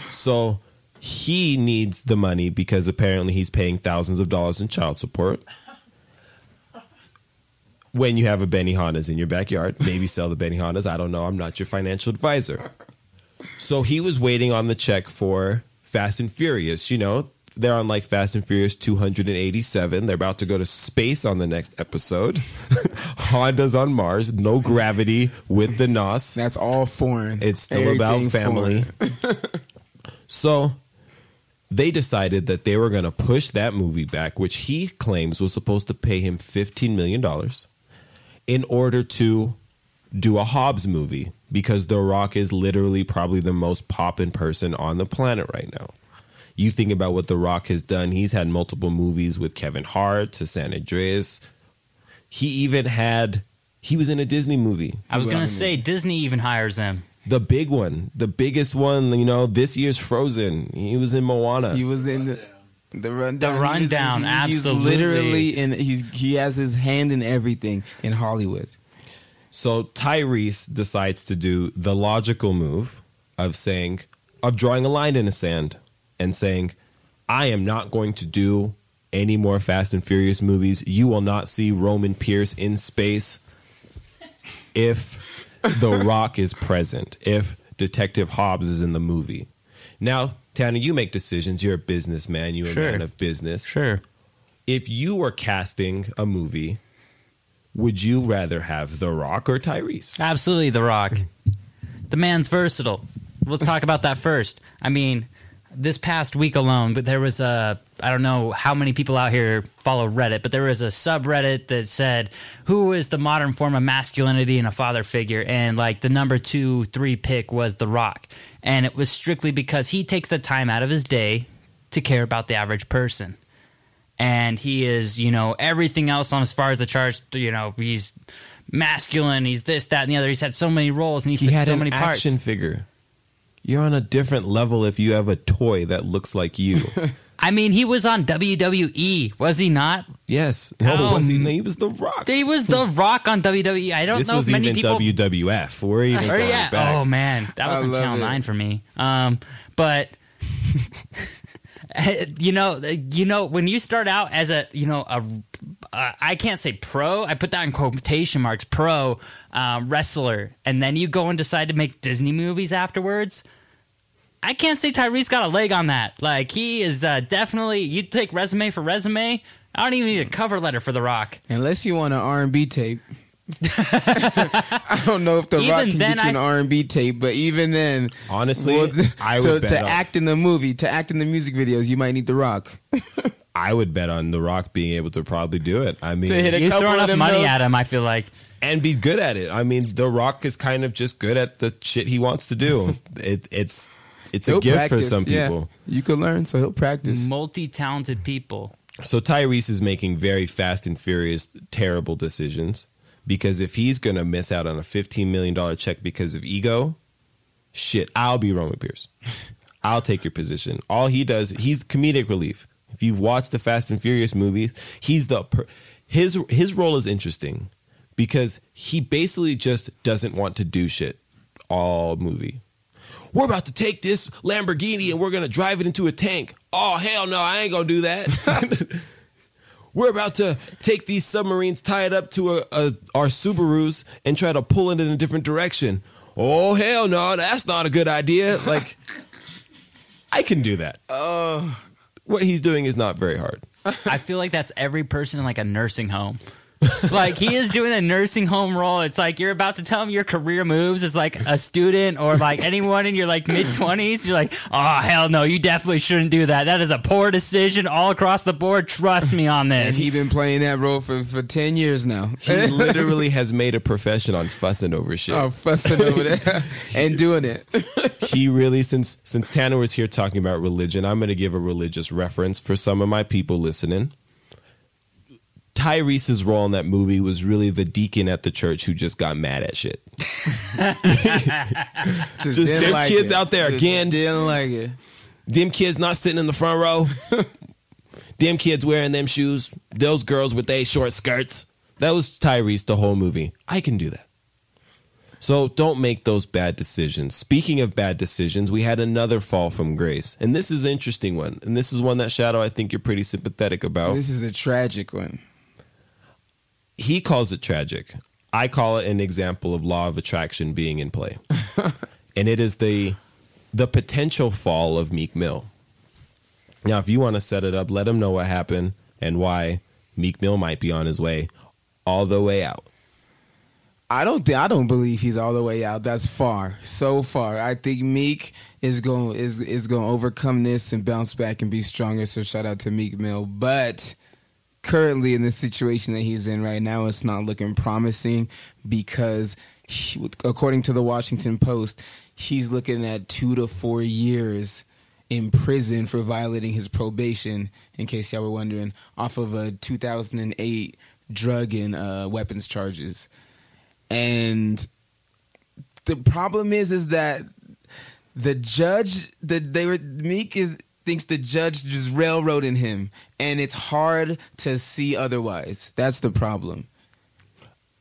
So he needs the money because apparently he's paying thousands of dollars in child support. When you have a Benihana's in your backyard, maybe sell the Benihana's. I don't know. I'm not your financial advisor. So he was waiting on the check for Fast and Furious. You know, they're on like Fast and Furious 287. They're about to go to space on the next episode. Honda's on Mars, no gravity with the NOS. that's all foreign. It's still about family. foreign. So they decided that they were going to push that movie back, which he claims was supposed to pay him $15 million in order to do a Hobbs movie because The Rock is literally probably the most poppin' person on the planet right now. You think about what The Rock has done. He's had multiple movies with Kevin Hart to San Andreas. He even had, he was in a Disney movie. I was gonna I mean- say Disney even hires him. The big one, the biggest one, you know, this year's Frozen. He was in Moana. He was in the the rundown. The Rundown, He- absolutely. He's literally in. He's he has his hand in everything in Hollywood. So Tyrese decides to do the logical move of saying, of drawing a line in the sand and saying, I am not going to do any more Fast and Furious movies. You will not see Roman Pierce in space if The Rock is present, if Detective Hobbs is in the movie. Now, Tanner, you make decisions. You're a businessman. You're Sure. a man of business. Sure. If you were casting a movie, would you rather have The Rock or Tyrese? Absolutely, The Rock. The man's versatile. We'll talk about that first. I mean, this past week alone, but there was a I don't know how many people out here follow Reddit, but there was a subreddit that said who is the modern form of masculinity in a father figure, and like the number two, three pick was The Rock, and it was strictly because he takes the time out of his day to care about the average person and he is, you know, everything else on as far as the charts. You know, he's masculine. He's this, that, and the other. He's had so many roles, and he, He had so an many parts. action figure. You're on a different level if you have a toy that looks like you. I mean, he was on WWE, was he not? yes. No, Oh, was he? he was The Rock. He was The Rock on WWE. I don't this know was if many even people. WWF. We're even Or, going yeah. back. Oh man, that was I on Channel it. Nine for me. Um, but you know, you know, when you start out as a, you know, a, uh, I can't say pro. I put that in quotation marks. Pro um, wrestler, and then you go and decide to make Disney movies afterwards. I can't say Tyrese got a leg on that. Like he is uh, definitely. You take resume for resume. I don't even need a cover letter for The Rock. Unless you want an R and B tape. I don't know if the Even Rock can then, get you an R and B tape, but even then, Honestly, well, I to, would bet to on- act in the movie, to act in the music videos, you might need the Rock. I would bet on The Rock being able to probably do it. I mean, To hit a You couple throw enough money notes. at him, I feel like. and be good at it. I mean, The Rock is kind of just good at the shit he wants to do. it, it's it's a He'll gift practice, for some yeah. people. You could learn, so he'll practice. Multi-talented people. So Tyrese is making very fast and furious, terrible decisions because if he's going to miss out on a $15 million check because of ego, shit, I'll be Roman Pierce. I'll take your position. All he does, he's comedic relief. If you've watched the Fast and Furious movies, he's the per- his his role is interesting because he basically just doesn't want to do shit all movie. We're about to take this Lamborghini and we're going to drive it into a tank. Oh hell no, I ain't going to do that. we're about to take these submarines, tie it up to a, a, our Subarus, and try to pull it in a different direction. Oh hell no, that's not a good idea. Like, I can do that. Oh, what he's doing is not very hard. I feel like that's every person in like a nursing home. like he is doing a nursing home role. It's like you're about to tell him your career moves as like a student or like anyone in your like mid twenties. You're like, oh hell no, you definitely shouldn't do that. That is a poor decision all across the board. Trust me on And this. he been playing that role for, for ten years now. He literally has made a profession on fussing over shit. oh, fussing over there and doing it. he really since since Tanner was here talking about religion, I'm going to give a religious reference for some of my people listening. Tyrese's role in that movie was really the deacon at the church who just got mad at shit. Just, Just them kids it. out there Just again. Didn't like it. Them kids not sitting in the front row. them kids wearing them shoes. Those girls with they short skirts. That was Tyrese the whole movie. I can do that. So don't make those bad decisions. Speaking of bad decisions, we had another fall from grace. And this is an interesting one. And this is one that Shadow I think you're pretty sympathetic about. This is the tragic one. He calls it tragic. I call it an example of law of attraction being in play. and it is the the potential fall of Meek Mill. Now, if you want to set it up, let him know what happened and why Meek Mill might be on his way all the way out. I don't think I don't believe he's all the way out. That's far, so far. I think Meek is going is is going to overcome this and bounce back and be stronger. So shout out to Meek Mill. But currently in the situation that he's in right now, it's not looking promising because, he, according to the Washington Post, he's looking at two to four years in prison for violating his probation. In case y'all were wondering, off of a 2008 drug and uh, weapons charges and the problem is is that the judge that they were meek is thinks the judge just railroading him and it's hard to see otherwise that's the problem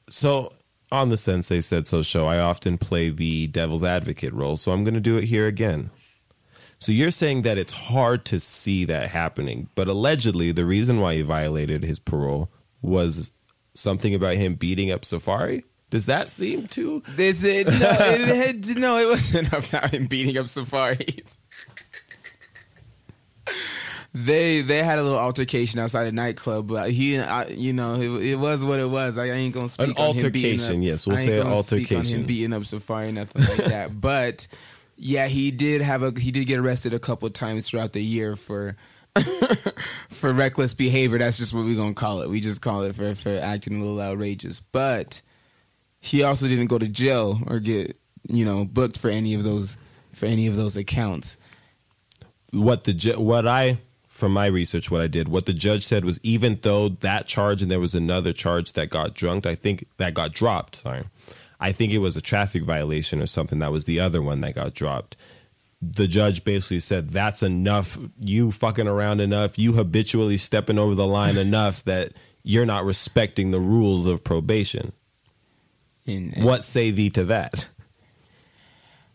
So, on the Sensei Said So show, I often play the devil's advocate role. So, I'm going to do it here again. So, you're saying that it's hard to see that happening, but allegedly, the reason why he violated his parole was something about him beating up Safaree? Does that seem too. this it, no, it no it wasn't about him beating up Safarees they they had a little altercation outside a nightclub but he I, you know it, it was what it was. I, ain't gonna speak An on him altercation, up, yes, we'll I say an gonna speak on altercation. him beating up Safaree nothing like that. But yeah he did have a he did get arrested a couple of times throughout the year for for reckless behavior. That's just what we're gonna call it. We just call it for for acting a little outrageous. But he also didn't go to jail or get you know booked for any of those for any of those accounts. What the what I from my research what I did what the judge said was even though that charge and there was another charge that got drunked I think that got dropped sorry. I think it was a traffic violation or something that was the other one that got dropped. The judge basically said that's enough. You fucking around enough. You habitually stepping over the line enough that you're not respecting the rules of probation. And, what say thee to that?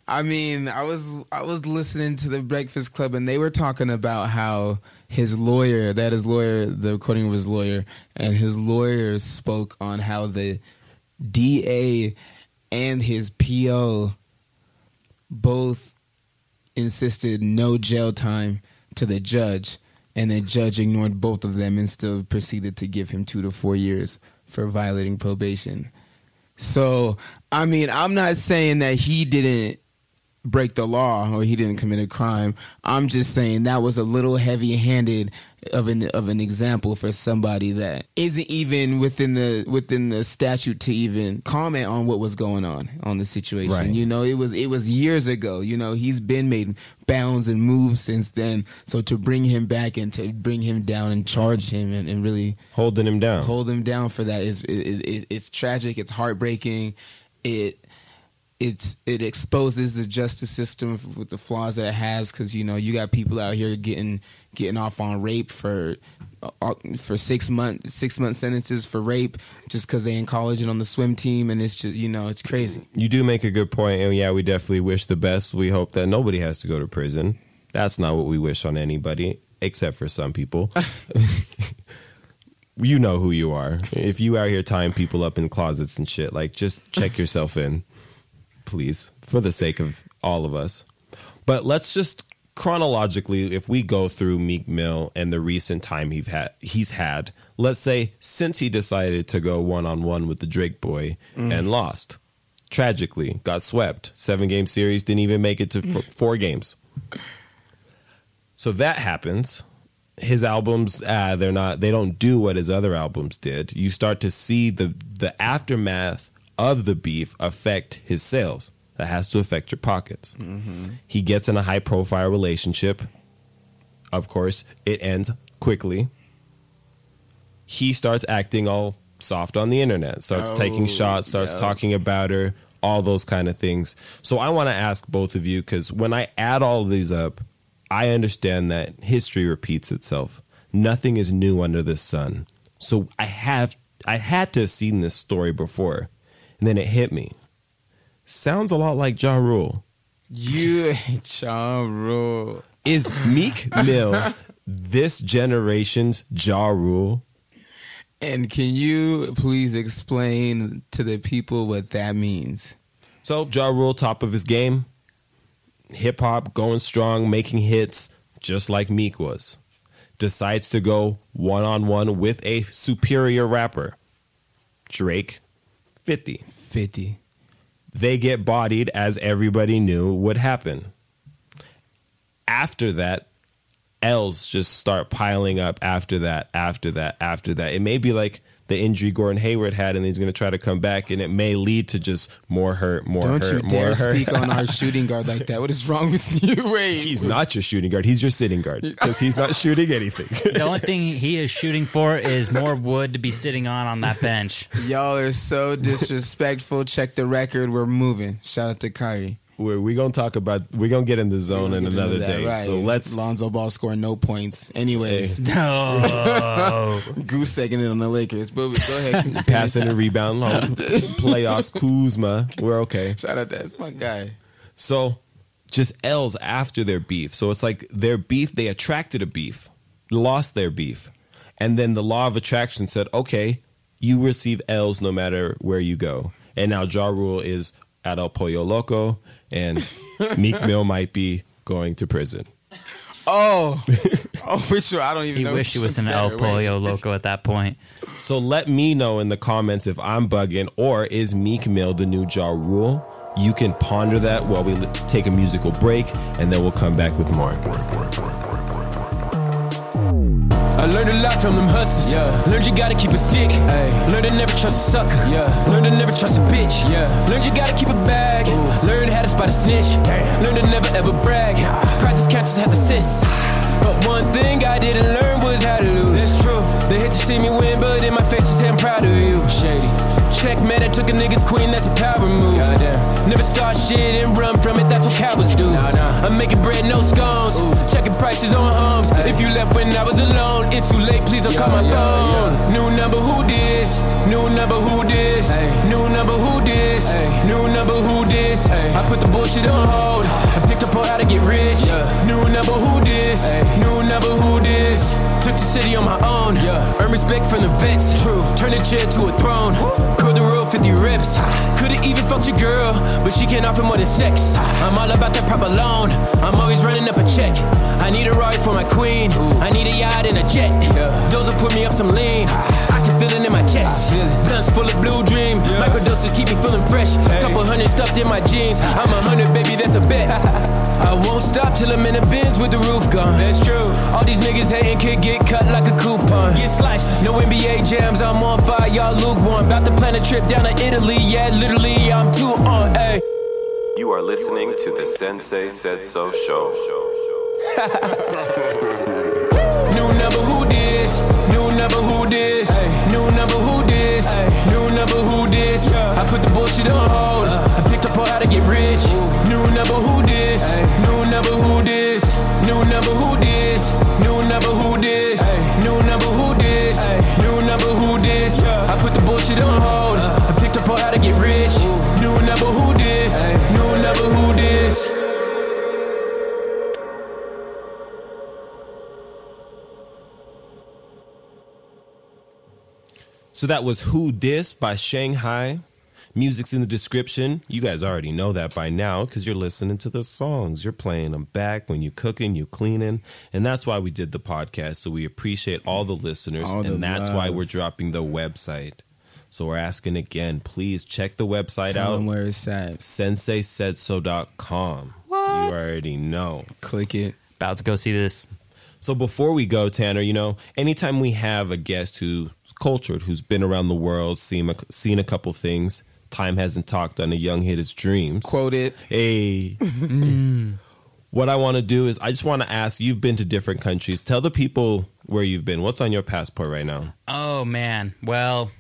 I mean, I was I was listening to the Breakfast Club, and they were talking about how his lawyer, that his lawyer, the recording of his lawyer, and his lawyer spoke on how the DA and his PO both insisted no jail time to the judge, and the judge ignored both of them and still proceeded to give him two to four years for violating probation. So, I mean, I'm not saying that he didn't break the law or he didn't commit a crime. I'm just saying that was a little heavy-handed of an of an example for somebody that isn't even within the within the statute to even comment on what was going on on the situation. Right. You know, it was it was years ago. You know, he's been made bounds and moves since then. So to bring him back and to bring him down and charge him and, and really holding him down hold him down for that is is, is it's tragic. It's heartbreaking. It it's it exposes the justice system with the flaws that it has because you know you got people out here getting getting off on rape for uh, for six month six month sentences for rape just because they in college and on the swim team and it's just you know it's crazy. You do make a good point, and yeah, we definitely wish the best. We hope that nobody has to go to prison. That's not what we wish on anybody, except for some people. you know who you are. If you out here tying people up in closets and shit, like just check yourself in, please, for the sake of all of us. But let's just chronologically, if we go through Meek Mill and the recent time he's had, he's had, let's say since he decided to go one on one with the Drake boy and lost, tragically got swept, seven game series, didn't even make it to f- four games. So that happens. His albums, uh, they're not, they don't do what his other albums did. You start to see the the aftermath of the beef affect his sales. That has to affect your pockets. Mm-hmm. He gets in a high profile relationship. Of course, it ends quickly. He starts acting all soft on the internet, starts taking Oh, shots, starts yeah. talking about her, all those kind of things. So I want to ask both of you because when I add all of these up, I understand that history repeats itself. Nothing is new under the sun. So I have I had to have seen this story before. And then it hit me. Sounds a lot like Ja Rule. You Ja Rule. Is Meek Mill this generation's Ja Rule? And can you please explain to the people what that means? So Ja Rule, top of his game, hip hop going strong, making hits, just like Meek was. Decides to go one on one with a superior rapper, Drake, 50. 50. They get bodied as everybody knew would happen. After that, L's just start piling up after that, after that, after that. It may be like the injury Gordon Hayward had, and he's going to try to come back, and it may lead to just more hurt, more hurt. Don't hurt, you more dare hurt. speak on our shooting guard like that. What is wrong with you? Wait. He's not your shooting guard. He's your sitting guard because he's not shooting anything. The only thing he is shooting for is more wood to be sitting on on that bench. Y'all are so disrespectful. Check the record. We're moving. Shout out to Kyrie. We're we gonna talk about. We're gonna get in the zone in another that, day. right. So let's. Lonzo Ball scoring no points. Anyways, No. goose second it on the Lakers. But go ahead. Passing and rebound, oh, playoffs, Kuzma. We're okay. Shout out to that's my guy. So just L's after their beef. So it's like their beef, they attracted a beef, lost their beef. And then the law of attraction said, okay, you receive L's no matter where you go. And now Ja Rule is at El Pollo Loco, and Meek Mill might be going to prison. Oh, oh, which one? I don't even He know. wish he was an El better. Wait. Pollo Loco at that point. So let me know in the comments if I'm bugging or is Meek Mill the new Ja Rule? You can ponder that while we take a musical break, and then we'll come back with more. I learned a lot from them hustlers. Yeah. Learned you gotta keep a stick. Ay. Learned to never trust a sucker. Yeah. Learned to never trust a bitch. Yeah. Learned you gotta keep a bag. Learned how to spot a snitch. Learned to never ever brag. Practice catches has assists. But one thing I didn't learn was how to lose. It's true. They hate to see me win, but in my face I'm proud of you. Checkmate, I took a nigga's queen, that's a power move. Never start shit and run from it, that's what cowards do. I'm making bread, no scones. Checking prices on homes. If you left when I was alone, it's too late, please don't call my phone. New number, who this? New number, who this? New number, who this? New number, who this? I put the bullshit on hold. I picked up on how to get rich. New number, who this? New number, who this? Took the city on my own. Yeah. Earn respect from the vets. True. Turn the chair to a throne. Curl the road 50 rips. Could've even fucked your girl, but she can't offer more than sex. I'm all about that proper loan. I'm always running up a check. I need a ride for my queen. I need a yacht and a jet. Those will put me up some lean. I can feel it in my chest. Guns full of blue dream. Microdoses keep me feeling fresh. Couple hundred stuffed in my jeans. I'm a hundred, baby, that's a bet. I won't stop till I'm in a Benz with the roof gone. That's true. All these niggas hating could get cut like a coupon. Get sliced. No NBA jams, I'm on fire, y'all lukewarm. About to plan a trip down to Italy, yeah, literally, I'm too on, ayy. You are listening to the Sensei Said So show. New number who this? New number who this? New number who this? New number who this? I put the bullshit on hold. I picked up on how to get rich. New number who this? New number who this? New number who this? New number who this? New number who this? New number who this? I put the to get rich. New number who this? New number who this? So that was Who Dis by Shanghai. Music's in the description. You guys already know that by now because you're listening to the songs. You're playing them back when you're cooking, you're cleaning, and that's why we did the podcast. So we appreciate all the listeners, All the and that's why we're dropping the website. So we're asking again, please check the website Tell out. them where it's at. senseisaidso.com. You already know. Click it. About to go see this. So before we go, Tanner, you know, anytime we have a guest who's cultured, who's been around the world, seen a, seen a couple things, time hasn't talked on a young hit his dreams. Quote it. Hey. What I want to do is I just want to ask you've been to different countries. Tell the people where you've been. What's on your passport right now? Oh man. Well,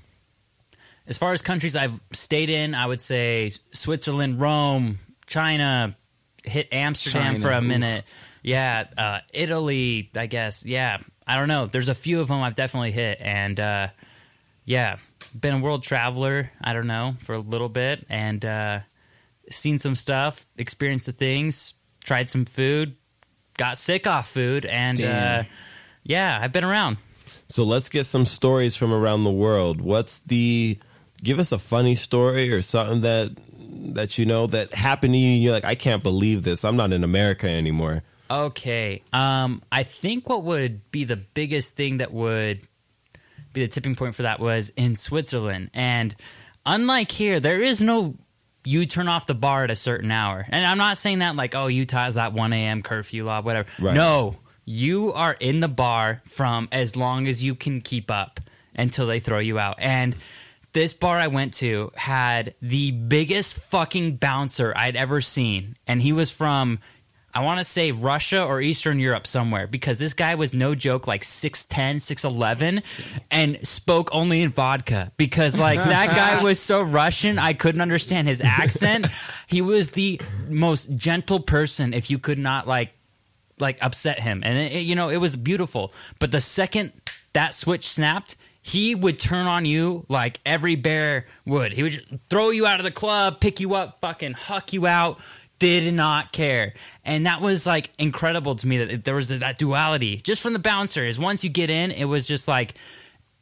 as far as countries I've stayed in, I would say Switzerland, Rome, China, hit Amsterdam China, for a minute. Yeah, uh, Italy, I guess. Yeah, I don't know. There's a few of them I've definitely hit, and uh, yeah, been a world traveler. I don't know for a little bit, and uh, seen some stuff, experienced the things, tried some food, got sick off food, and uh, yeah, I've been around. So let's get some stories from around the world. What's the give us a funny story or something that that you know that happened to you and you're like, I can't believe this. I'm not in America anymore. Okay. Um, I think what would be the biggest thing that would be the tipping point for that was in Switzerland. And unlike here, there is no you turn off the bar at a certain hour. And I'm not saying that like, oh, Utah has that 1 a.m. curfew law, whatever. Right. No, you are in the bar from as long as you can keep up until they throw you out. And this bar I went to had the biggest fucking bouncer I'd ever seen. And he was from, I want to say Russia or Eastern Europe somewhere because this guy was no joke like 6'10, 6'11 and spoke only in vodka because like that guy was so Russian, I couldn't understand his accent. he was the most gentle person if you could not like like upset him and it, it- you know it was beautiful but the second that switch snapped he would turn on you like every bear would. He would just throw you out of the club pick you up fucking huck you out. Did not care. And that was like incredible to me that there was that duality. Just from the bouncers once you get in it was just like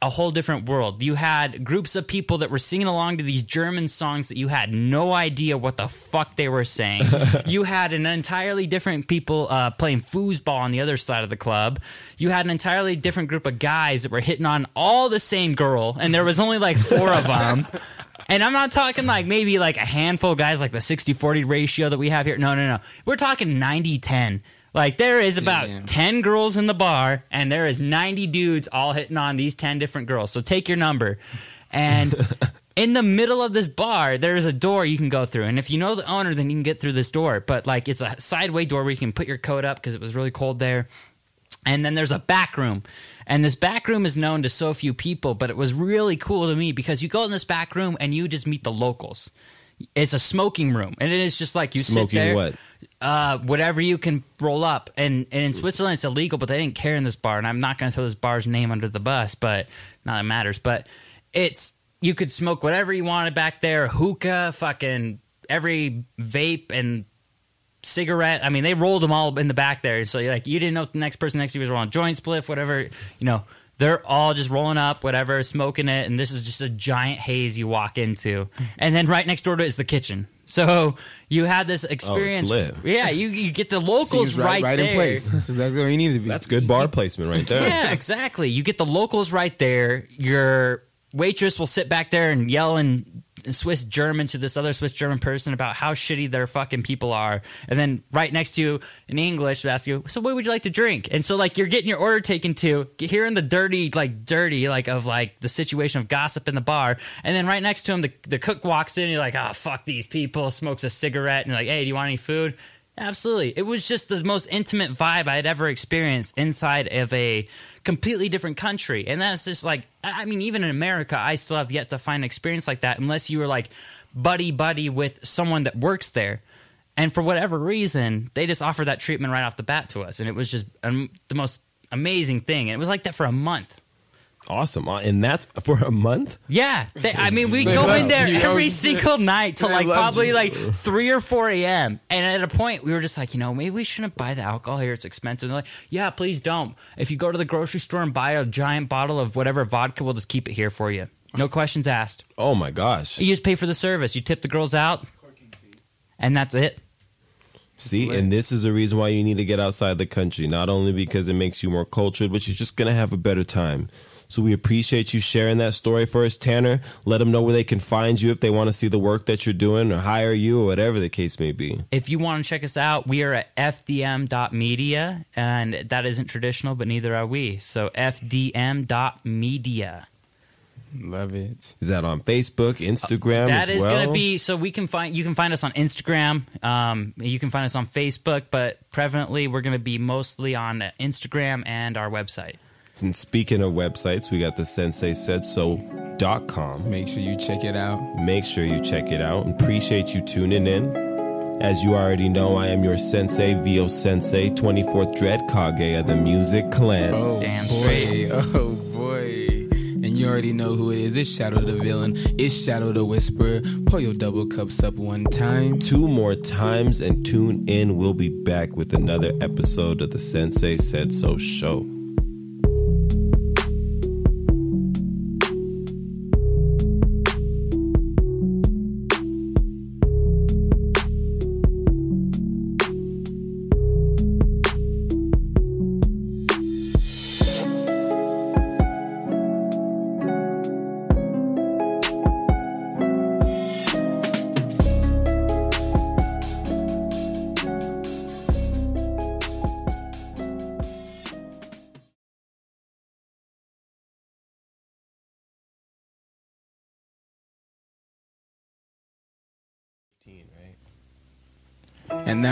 a whole different world. You had groups of people that were singing along to these German songs that you had no idea what the fuck they were saying. you had an entirely different people uh, playing foosball on the other side of the club. You had an entirely different group of guys that were hitting on all the same girl, and there was only like four of them. And I'm not talking like maybe like a handful of guys like the 60 40 ratio that we have here. No, no, no. We're talking 90 10. Like there is about Damn. 10 girls in the bar and there is 90 dudes all hitting on these 10 different girls. So take your number. And in the middle of this bar, there is a door you can go through. And if you know the owner, then you can get through this door. But like it's a sideway door where you can put your coat up because it was really cold there. And then there's a back room. And this back room is known to so few people, but it was really cool to me because you go in this back room and you just meet the locals. It's a smoking room, and it is just like you sit Smoking there. what? Uh, whatever you can roll up. And, and in Switzerland, it's illegal, but they didn't care in this bar. And I'm not going to throw this bar's name under the bus, but not that it matters. But it's you could smoke whatever you wanted back there, hookah, fucking every vape and cigarette. I mean, they rolled them all in the back there. So like you didn't know if the next person next to you was rolling joint spliff, whatever. You know, they're all just rolling up, whatever, smoking it, and this is just a giant haze you walk into. And then right next door to it is the kitchen. So you had this experience. lit. Yeah, you, you get the locals Seems right, right there. in place. That's exactly where you need to be. That's good bar placement right there. Yeah, exactly. You get the locals right there. Your waitress will sit back there and yell in Swiss German to this other Swiss German person about how shitty their fucking people are. And then right next to you in English, they ask you, So what would you like to drink? And so like you're getting your order taken to, hearing the dirty, like dirty, like of like the situation of gossip in the bar. And then right next to him, the, the cook walks in, and you're like, Oh fuck these people, smokes a cigarette, and you're like, Hey, do you want any food? Absolutely. It was just the most intimate vibe I had ever experienced inside of a completely different country. And that's just like, I mean, even in America, I still have yet to find an experience like that unless you were like buddy buddy with someone that works there. And for whatever reason, they just offered that treatment right off the bat to us. And it was just um, the most amazing thing. And it was like that for a month. Awesome. Uh, And that's for a month? Yeah, they, I mean, we They go in there you. every single night till like probably you. like three or four a.m. And at a point, we were just like, you know, maybe we shouldn't buy the alcohol here; it's expensive. And they're like, yeah, please don't. If you go to the grocery store and buy a giant bottle of whatever vodka, we'll just keep it here for you. No questions asked. Oh my gosh. You just pay for the service. You tip the girls out, and that's it. See, and this is a reason why you need to get outside the country. Not only because it makes you more cultured, but you're just gonna have a better time. So we appreciate you sharing that story for us, Tanner. Let them know where they can find you if they want to see the work that you're doing or hire you or whatever the case may be. If you want to check us out, we are at fdm.media, and that isn't traditional, but neither are we. So fdm.media. Love it. Is that on Facebook, Instagram? That as is well? going to be so we can find you can find us on Instagram. Um, you can find us on Facebook, but prevalently we're going to be mostly on Instagram and our website. And speaking of websites, we got the sensei said so.com. Make sure you check it out. Make sure you check it out. And appreciate you tuning in. As you already know, I am your sensei, Vio Sensei, 24th Dread Kage of the Music Clan. Oh Damn boy. straight. Oh boy. And you already know who it is. It's Shadow the Villain. It's Shadow the Whisperer. Pull your double cups up one time. Two more times and tune in. We'll be back with another episode of the Sensei Said So show.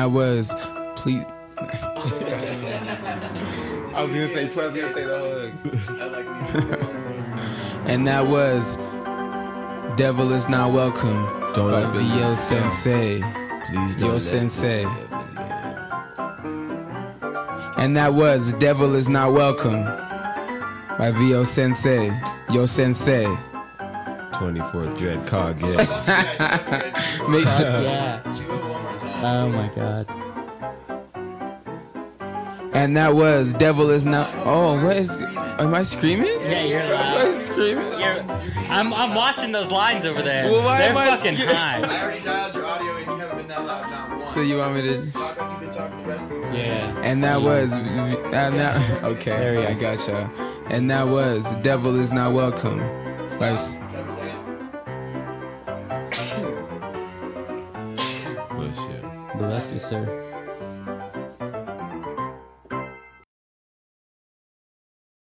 And that was please. I was gonna say, plus, I was gonna say the hug. and that was "Devil Is Not Welcome" Don't by let me Vio. Sensei. Please Yo Sensei. And that was "Devil Is Not Welcome" by Vio Sensei. Yo Sensei. 24th Dread Kage. Make sure. Yeah. Oh my god. And that was "Devil Is Not." Oh, what is? Am I screaming? Yeah, you're What is screaming? I'm, I'm watching those lines over there. Well, why They're am I fucking scared? high. I already dialed your audio and you haven't been that loud now. One. So you want me to? Talk like you've been talking the rest of the Yeah. And that was, and that, okay, There we I go. gotcha. And that was "Devil Is Not Welcome" by sir.